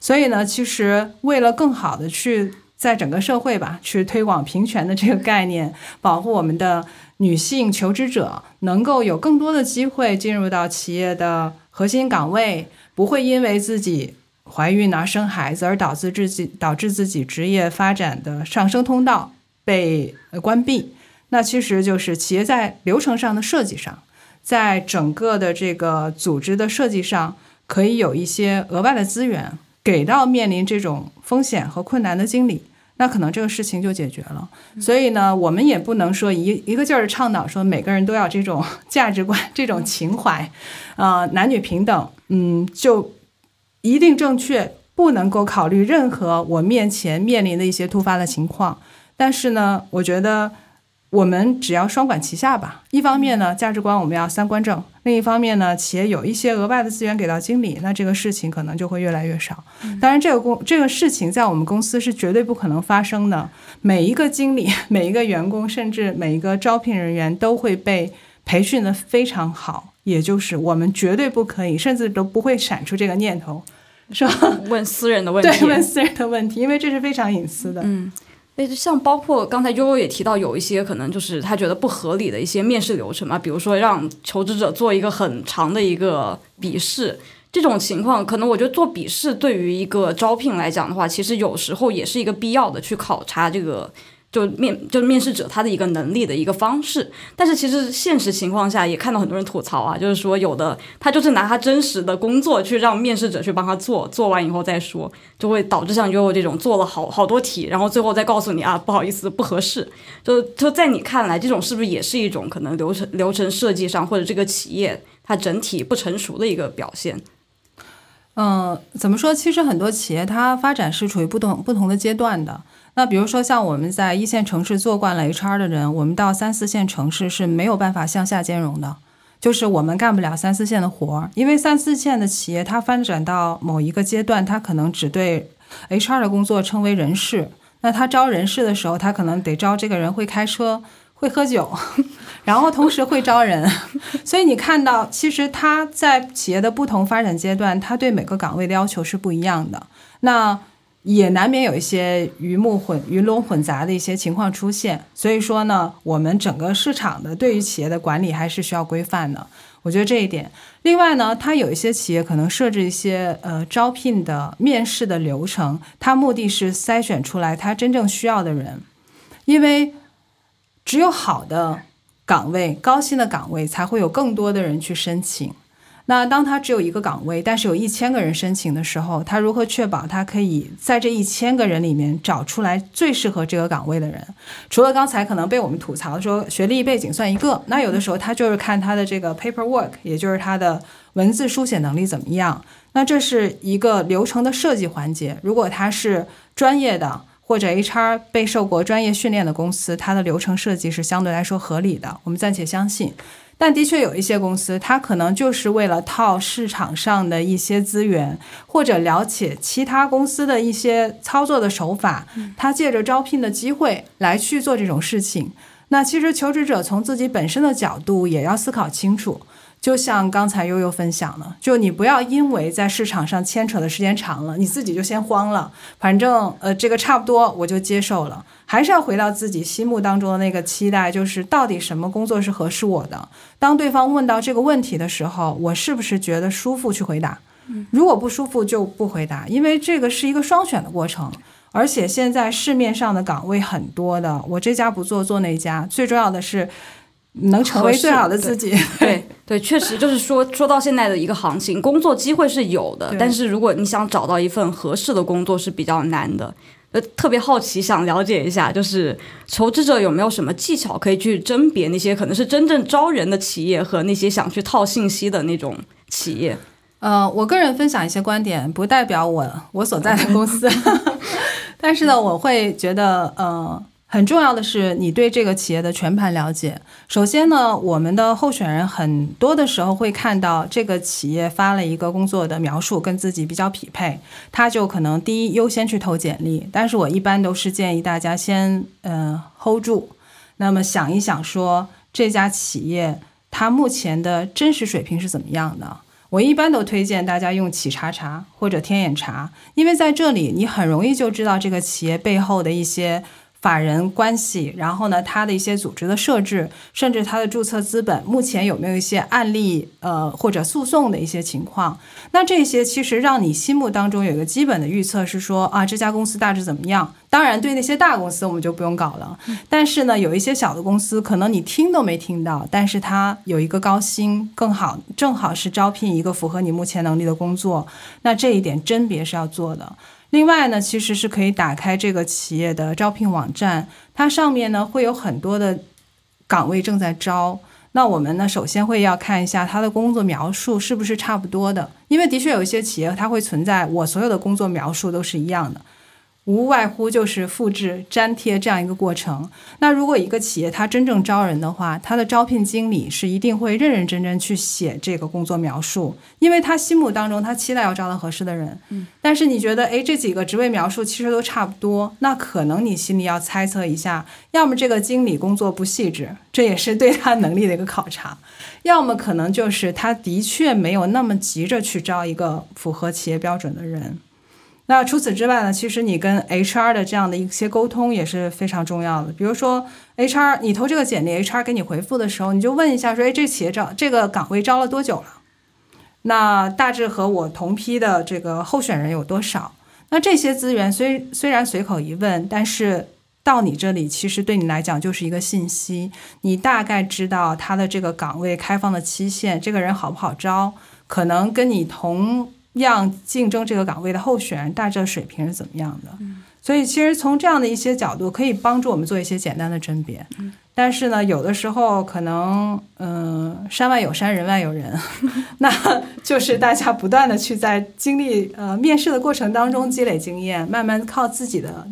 所以呢，其实为了更好的去在整个社会吧，去推广平权的这个概念，保护我们的女性求职者能够有更多的机会进入到企业的核心岗位，不会因为自己怀孕啊、生孩子而导致自己导致自己职业发展的上升通道被关闭。那其实就是企业在流程上的设计上，在整个的这个组织的设计上，可以有一些额外的资源。给到面临这种风险和困难的经理，那可能这个事情就解决了。所以呢，我们也不能说一一个劲儿倡导说每个人都要这种 价值观、这种情怀，啊，男女平等，嗯，就一定正确，不能够考虑任何我面前面临的一些突发的情况。但是呢，我觉得。我们只要双管齐下吧。一方面呢，价值观我们要三观正；另一方面呢，企业有一些额外的资源给到经理，那这个事情可能就会越来越少。当然，这个公这个事情在我们公司是绝对不可能发生的。每一个经理、每一个员工，甚至每一个招聘人员都会被培训的非常好。也就是我们绝对不可以，甚至都不会闪出这个念头，是吧？问私人的问题，对，问私人的问题，因为这是非常隐私的。嗯。诶，像包括刚才悠悠也提到，有一些可能就是他觉得不合理的一些面试流程嘛，比如说让求职者做一个很长的一个笔试，这种情况，可能我觉得做笔试对于一个招聘来讲的话，其实有时候也是一个必要的去考察这个。就面就是面试者他的一个能力的一个方式，但是其实现实情况下也看到很多人吐槽啊，就是说有的他就是拿他真实的工作去让面试者去帮他做，做完以后再说，就会导致像悠悠这种做了好好多题，然后最后再告诉你啊不好意思不合适，就就在你看来这种是不是也是一种可能流程流程设计上或者这个企业它整体不成熟的一个表现？嗯，怎么说？其实很多企业它发展是处于不同不同的阶段的。那比如说，像我们在一线城市做惯了 HR 的人，我们到三四线城市是没有办法向下兼容的，就是我们干不了三四线的活儿，因为三四线的企业它发展到某一个阶段，它可能只对 HR 的工作称为人事。那他招人事的时候，他可能得招这个人会开车、会喝酒，然后同时会招人。所以你看到，其实他在企业的不同发展阶段，他对每个岗位的要求是不一样的。那也难免有一些鱼目混鱼龙混杂的一些情况出现，所以说呢，我们整个市场的对于企业的管理还是需要规范的。我觉得这一点。另外呢，它有一些企业可能设置一些呃招聘的面试的流程，它目的是筛选出来他真正需要的人，因为只有好的岗位、高薪的岗位，才会有更多的人去申请。那当他只有一个岗位，但是有一千个人申请的时候，他如何确保他可以在这一千个人里面找出来最适合这个岗位的人？除了刚才可能被我们吐槽说学历背景算一个，那有的时候他就是看他的这个 paperwork，也就是他的文字书写能力怎么样。那这是一个流程的设计环节。如果他是专业的或者 HR 被受过专业训练的公司，它的流程设计是相对来说合理的。我们暂且相信。但的确有一些公司，它可能就是为了套市场上的一些资源，或者了解其他公司的一些操作的手法，他借着招聘的机会来去做这种事情。那其实求职者从自己本身的角度也要思考清楚。就像刚才悠悠分享的，就你不要因为在市场上牵扯的时间长了，你自己就先慌了。反正呃，这个差不多我就接受了，还是要回到自己心目当中的那个期待，就是到底什么工作是合适我的。当对方问到这个问题的时候，我是不是觉得舒服去回答？如果不舒服就不回答，因为这个是一个双选的过程。而且现在市面上的岗位很多的，我这家不做做那家，最重要的是。能成为最好的自己，对对，确实就是说，说到现在的一个行情，工作机会是有的，但是如果你想找到一份合适的工作是比较难的。呃，特别好奇，想了解一下，就是求职者有没有什么技巧可以去甄别那些可能是真正招人的企业和那些想去套信息的那种企业？呃，我个人分享一些观点，不代表我我所在的公司，但是呢，我会觉得，呃。很重要的是，你对这个企业的全盘了解。首先呢，我们的候选人很多的时候会看到这个企业发了一个工作的描述，跟自己比较匹配，他就可能第一优先去投简历。但是我一般都是建议大家先嗯 hold 住，那么想一想说这家企业它目前的真实水平是怎么样的。我一般都推荐大家用企查查或者天眼查，因为在这里你很容易就知道这个企业背后的一些。法人关系，然后呢，它的一些组织的设置，甚至它的注册资本，目前有没有一些案例，呃，或者诉讼的一些情况？那这些其实让你心目当中有一个基本的预测，是说啊，这家公司大致怎么样？当然，对那些大公司我们就不用搞了。但是呢，有一些小的公司，可能你听都没听到，但是它有一个高薪，更好，正好是招聘一个符合你目前能力的工作，那这一点甄别是要做的。另外呢，其实是可以打开这个企业的招聘网站，它上面呢会有很多的岗位正在招。那我们呢，首先会要看一下它的工作描述是不是差不多的，因为的确有一些企业它会存在我所有的工作描述都是一样的。无外乎就是复制粘贴这样一个过程。那如果一个企业它真正招人的话，它的招聘经理是一定会认认真真去写这个工作描述，因为他心目当中他期待要招到合适的人。嗯。但是你觉得，哎，这几个职位描述其实都差不多，那可能你心里要猜测一下，要么这个经理工作不细致，这也是对他能力的一个考察；要么可能就是他的确没有那么急着去招一个符合企业标准的人。那除此之外呢？其实你跟 HR 的这样的一些沟通也是非常重要的。比如说，HR 你投这个简历，HR 给你回复的时候，你就问一下说：“哎，这企业招这个岗位招了多久了？那大致和我同批的这个候选人有多少？那这些资源虽虽然随口一问，但是到你这里其实对你来讲就是一个信息，你大概知道他的这个岗位开放的期限，这个人好不好招？可能跟你同。样竞争这个岗位的候选人大致的水平是怎么样的？所以其实从这样的一些角度，可以帮助我们做一些简单的甄别。但是呢，有的时候可能，嗯，山外有山，人外有人，那就是大家不断的去在经历呃面试的过程当中积累经验，慢慢靠自己的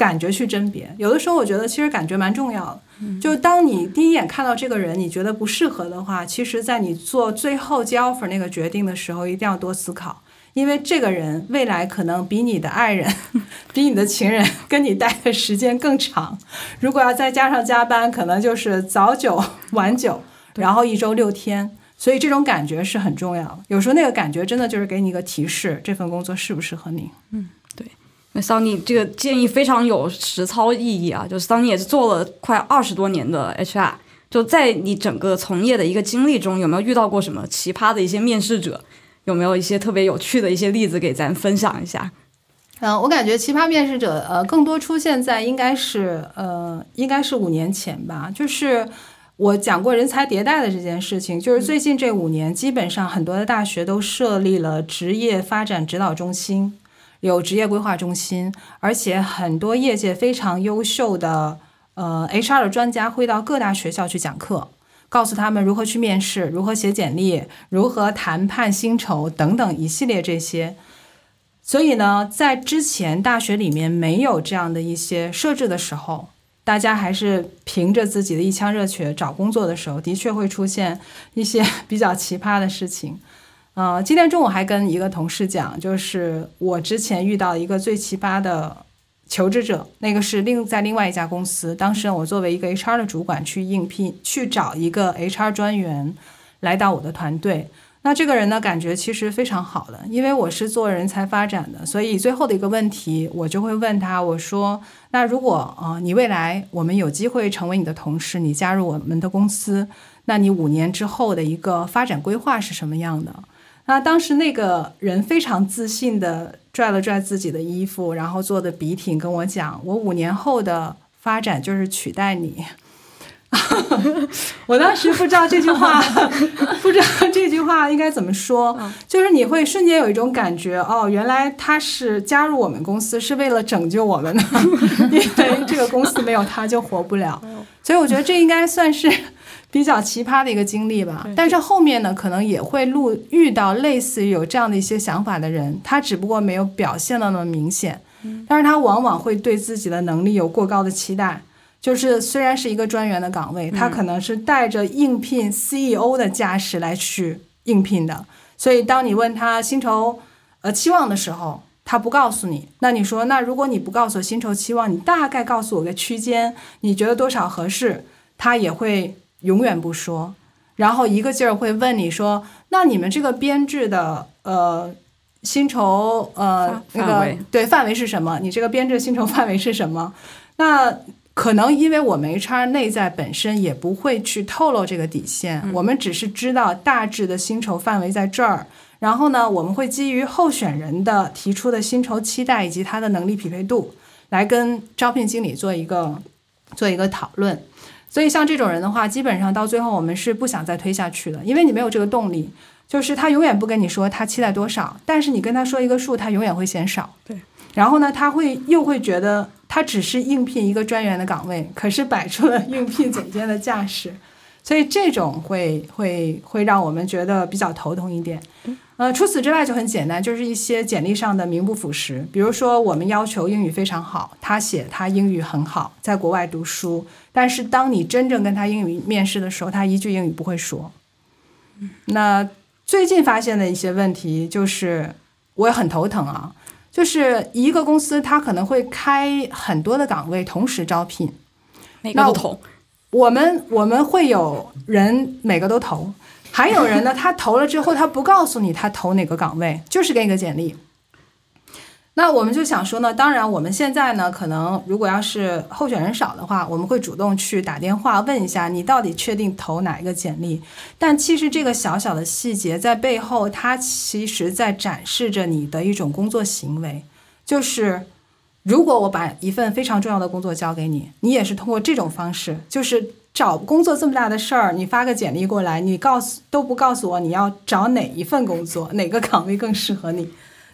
感觉去甄别。有的时候我觉得其实感觉蛮重要的。就当你第一眼看到这个人，你觉得不适合的话，其实，在你做最后接 offer 那个决定的时候，一定要多思考，因为这个人未来可能比你的爱人、比你的情人跟你待的时间更长。如果要再加上加班，可能就是早九晚九，然后一周六天。所以这种感觉是很重要的。有时候那个感觉真的就是给你一个提示，这份工作适不适合你。嗯。那桑尼这个建议非常有实操意义啊！就是桑尼也是做了快二十多年的 HR，就在你整个从业的一个经历中，有没有遇到过什么奇葩的一些面试者？有没有一些特别有趣的一些例子给咱分享一下？嗯，我感觉奇葩面试者呃更多出现在应该是呃应该是五年前吧。就是我讲过人才迭代的这件事情，就是最近这五年，基本上很多的大学都设立了职业发展指导中心。有职业规划中心，而且很多业界非常优秀的呃 HR 的专家会到各大学校去讲课，告诉他们如何去面试、如何写简历、如何谈判薪酬等等一系列这些。所以呢，在之前大学里面没有这样的一些设置的时候，大家还是凭着自己的一腔热血找工作的时候，的确会出现一些 比较奇葩的事情。呃，今天中午还跟一个同事讲，就是我之前遇到一个最奇葩的求职者，那个是另在另外一家公司，当时我作为一个 HR 的主管去应聘，去找一个 HR 专员来到我的团队。那这个人呢，感觉其实非常好的，因为我是做人才发展的，所以最后的一个问题，我就会问他，我说，那如果呃你未来我们有机会成为你的同事，你加入我们的公司，那你五年之后的一个发展规划是什么样的？那当时那个人非常自信的拽了拽自己的衣服，然后做的笔挺跟我讲：“我五年后的发展就是取代你。”我当时不知道这句话，不知道这句话应该怎么说，就是你会瞬间有一种感觉，哦，原来他是加入我们公司是为了拯救我们的，因为这个公司没有他就活不了。所以我觉得这应该算是。比较奇葩的一个经历吧，但是后面呢，可能也会录遇到类似于有这样的一些想法的人，他只不过没有表现的那么明显，但是他往往会对自己的能力有过高的期待，就是虽然是一个专员的岗位，他可能是带着应聘 CEO 的架势来去应聘的，所以当你问他薪酬呃期望的时候，他不告诉你。那你说，那如果你不告诉我薪酬期望，你大概告诉我个区间，你觉得多少合适？他也会永远不说，然后一个劲儿会问你说，那你们这个编制的呃薪酬呃那个对范围是什么？你这个编制薪酬范围是什么？那可能因为我们 HR 内在本身也不会去透露这个底线，我们只是知道大致的薪酬范围在这儿。然后呢，我们会基于候选人的提出的薪酬期待以及他的能力匹配度，来跟招聘经理做一个做一个讨论。所以像这种人的话，基本上到最后我们是不想再推下去的，因为你没有这个动力，就是他永远不跟你说他期待多少，但是你跟他说一个数，他永远会嫌少。对。然后呢，他会又会觉得他只是应聘一个专员的岗位，可是摆出了应聘总监的架势，所以这种会会会让我们觉得比较头疼一点。呃，除此之外就很简单，就是一些简历上的名不副实，比如说我们要求英语非常好，他写他英语很好，在国外读书，但是当你真正跟他英语面试的时候，他一句英语不会说。那最近发现的一些问题就是，我也很头疼啊，就是一个公司它可能会开很多的岗位同时招聘，每个都投，我们我们会有人每个都投，还有人呢，他投了之后他不告诉你他投哪个岗位，就是给你个简历。那我们就想说呢，当然我们现在呢，可能如果要是候选人少的话，我们会主动去打电话问一下你到底确定投哪一个简历。但其实这个小小的细节在背后，它其实在展示着你的一种工作行为，就是如果我把一份非常重要的工作交给你，你也是通过这种方式，就是找工作这么大的事儿，你发个简历过来，你告诉都不告诉我你要找哪一份工作，哪个岗位更适合你，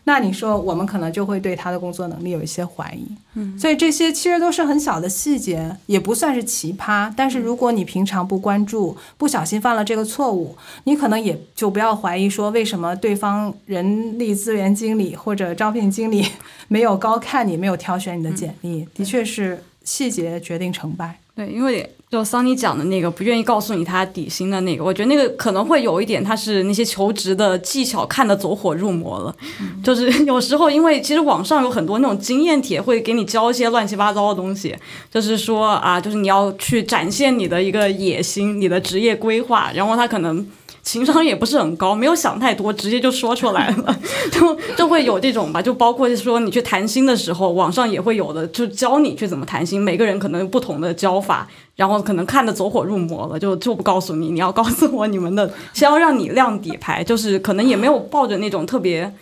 那你说我们可能就会对他的工作能力有一些怀疑。嗯，所以这些其实都是很小的细节，也不算是奇葩。但是如果你平常不关注，不小心犯了这个错误，你可能也就不要怀疑说为什么对方人力资源经理或者招聘经理没有高看你，没有挑选你的简历。的确是细节决定成败。对，因为就桑尼讲的那个不愿意告诉你他底薪的那个，我觉得那个可能会有一点，他是那些求职的技巧看得走火入魔了。就是 有时候，因为其实网上有很多那种经验帖，会给你教一些乱七八糟的东西，就是说啊，就是你要去展现你的一个野心、你的职业规划，然后他可能。情商也不是很高，没有想太多，直接就说出来了，就就会有这种吧，就包括说你去谈心的时候，网上也会有的，就教你去怎么谈心，每个人可能不同的教法，然后可能看得走火入魔了，就就不告诉你，你要告诉我你们的，先要让你亮底牌，就是可能也没有抱着那种特别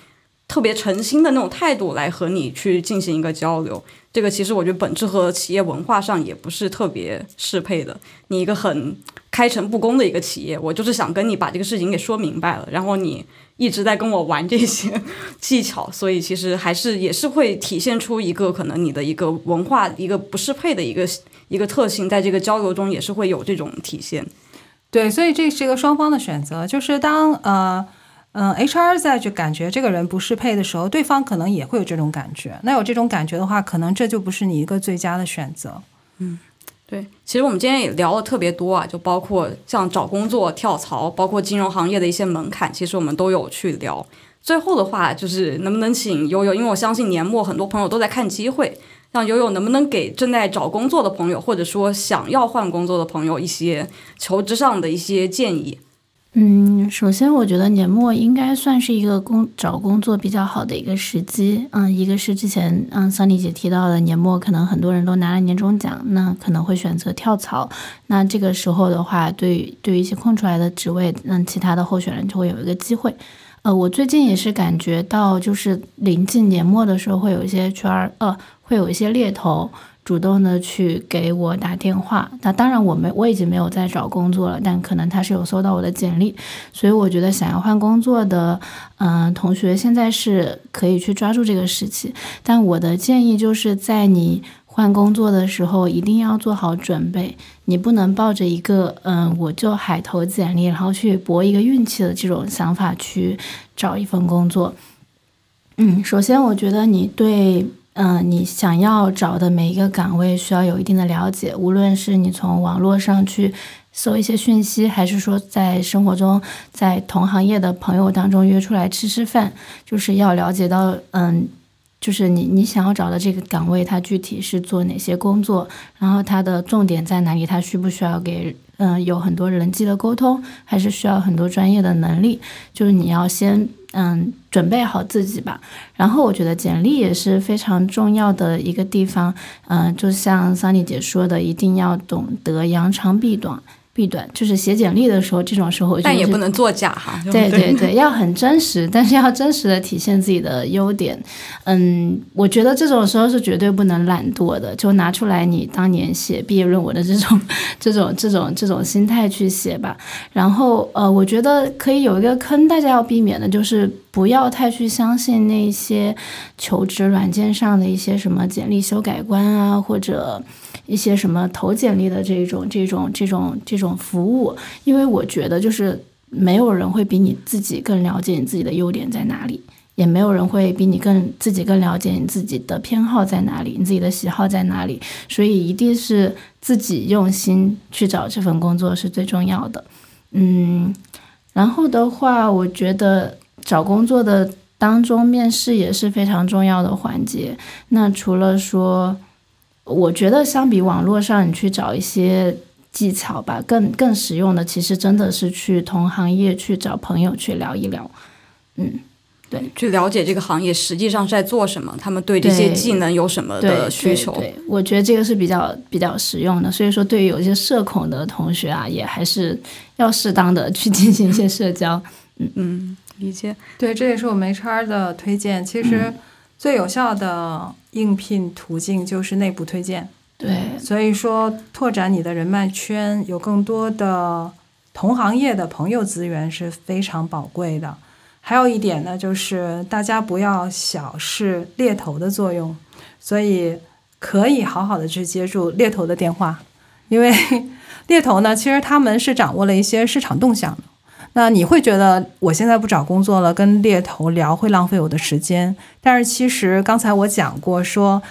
特别诚心的那种态度来和你去进行一个交流。这个其实我觉得本质和企业文化上也不是特别适配的。你一个很开诚布公的一个企业，我就是想跟你把这个事情给说明白了，然后你一直在跟我玩这些技巧，所以其实还是也是会体现出一个可能你的一个文化一个不适配的一个一个特性，在这个交流中也是会有这种体现。对，所以这是一个双方的选择，就是当呃。嗯，HR 在就感觉这个人不适配的时候，对方可能也会有这种感觉。那有这种感觉的话，可能这就不是你一个最佳的选择。嗯，对。其实我们今天也聊了特别多啊，就包括像找工作、跳槽，包括金融行业的一些门槛，其实我们都有去聊。最后的话，就是能不能请悠悠，因为我相信年末很多朋友都在看机会，让悠悠能不能给正在找工作的朋友，或者说想要换工作的朋友一些求职上的一些建议。嗯，首先我觉得年末应该算是一个工找工作比较好的一个时机。嗯，一个是之前嗯桑妮姐提到的年末可能很多人都拿了年终奖，那可能会选择跳槽。那这个时候的话，对对于一些空出来的职位，那其他的候选人就会有一个机会。呃，我最近也是感觉到，就是临近年末的时候，会有一些 HR 呃，会有一些猎头。主动的去给我打电话，那当然我没我已经没有在找工作了，但可能他是有收到我的简历，所以我觉得想要换工作的，嗯、同学现在是可以去抓住这个时期，但我的建议就是在你换工作的时候一定要做好准备，你不能抱着一个嗯我就海投简历，然后去搏一个运气的这种想法去找一份工作。嗯，首先我觉得你对嗯，你想要找的每一个岗位需要有一定的了解，无论是你从网络上去搜一些讯息，还是说在生活中在同行业的朋友当中约出来吃吃饭，就是要了解到，嗯，就是你你想要找的这个岗位，它具体是做哪些工作，然后它的重点在哪里，它需不需要给嗯有很多人际的沟通，还是需要很多专业的能力，就是你要先。嗯，准备好自己吧。然后我觉得简历也是非常重要的一个地方。嗯，就像桑尼姐说的，一定要懂得扬长避短。弊端就是写简历的时候，这种时候但也不能作假哈。对对对，要很真实，但是要真实的体现自己的优点。嗯，我觉得这种时候是绝对不能懒惰的，就拿出来你当年写毕业论文的这种这种这种这种心态去写吧。然后呃，我觉得可以有一个坑，大家要避免的就是不要太去相信那些求职软件上的一些什么简历修改官啊，或者。一些什么投简历的这种这种这种这种服务，因为我觉得就是没有人会比你自己更了解你自己的优点在哪里，也没有人会比你更自己更了解你自己的偏好在哪里，你自己的喜好在哪里，所以一定是自己用心去找这份工作是最重要的。嗯，然后的话，我觉得找工作的当中面试也是非常重要的环节。那除了说。我觉得相比网络上你去找一些技巧吧，更更实用的，其实真的是去同行业去找朋友去聊一聊，嗯，对，去了解这个行业实际上是在做什么，他们对这些技能有什么的需求。对，我觉得这个是比较比较实用的。所以说，对于有些社恐的同学啊，也还是要适当的去进行一些社交。嗯嗯，理解。对，这也是我们 HR 的推荐。其实。最有效的应聘途径就是内部推荐，对，所以说拓展你的人脉圈，有更多的同行业的朋友资源是非常宝贵的。还有一点呢，就是大家不要小视猎头的作用，所以可以好好的去接住猎头的电话，因为猎头呢，其实他们是掌握了一些市场动向的。那你会觉得我现在不找工作了，跟猎头聊会浪费我的时间。但是其实刚才我讲过，说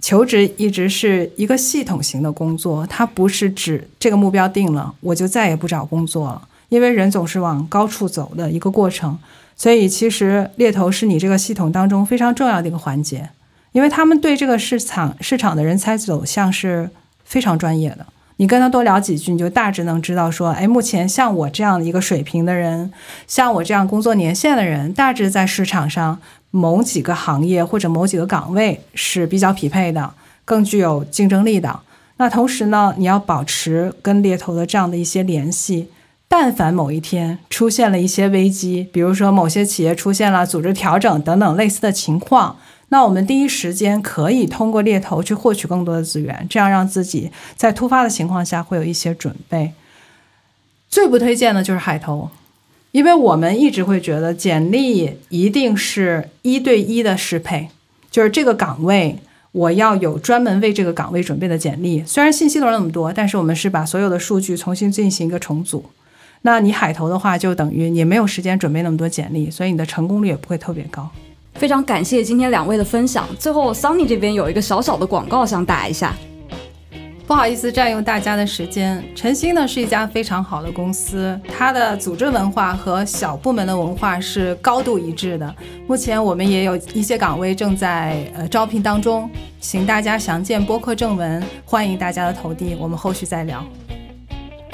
求职一直是一个系统型的工作，它不是指这个目标定了我就再也不找工作了，因为人总是往高处走的一个过程。所以其实猎头是你这个系统当中非常重要的一个环节，因为他们对这个市场市场的人才走向是非常专业的。你跟他多聊几句，你就大致能知道说，哎，目前像我这样的一个水平的人，像我这样工作年限的人，大致在市场上某几个行业或者某几个岗位是比较匹配的，更具有竞争力的。那同时呢，你要保持跟猎头的这样的一些联系，但凡某一天出现了一些危机，比如说某些企业出现了组织调整等等类似的情况。那我们第一时间可以通过猎头去获取更多的资源，这样让自己在突发的情况下会有一些准备。最不推荐的就是海投，因为我们一直会觉得简历一定是一对一的适配，就是这个岗位我要有专门为这个岗位准备的简历。虽然信息都是那么多，但是我们是把所有的数据重新进行一个重组。那你海投的话，就等于你没有时间准备那么多简历，所以你的成功率也不会特别高。非常感谢今天两位的分享。最后，Sunny 这边有一个小小的广告想打一下。不好意思占用大家的时间。晨星呢是一家非常好的公司，它的组织文化和小部门的文化是高度一致的。目前我们也有一些岗位正在呃招聘当中，请大家详见播客正文，欢迎大家的投递，我们后续再聊。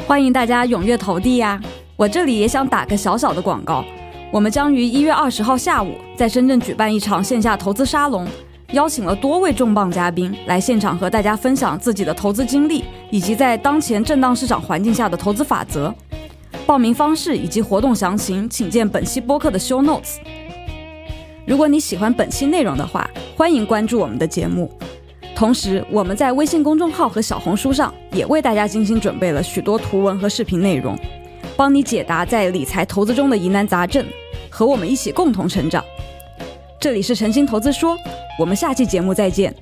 欢迎大家踊跃投递呀！我这里也想打个小小的广告。我们将于一月二十号下午在深圳举办一场线下投资沙龙，邀请了多位重磅嘉宾来现场和大家分享自己的投资经历，以及在当前震荡市场环境下的投资法则。报名方式以及活动详情，请见本期播客的 show notes。如果你喜欢本期内容的话，欢迎关注我们的节目。同时，我们在微信公众号和小红书上也为大家精心准备了许多图文和视频内容。帮你解答在理财投资中的疑难杂症，和我们一起共同成长。这里是诚心投资说，我们下期节目再见。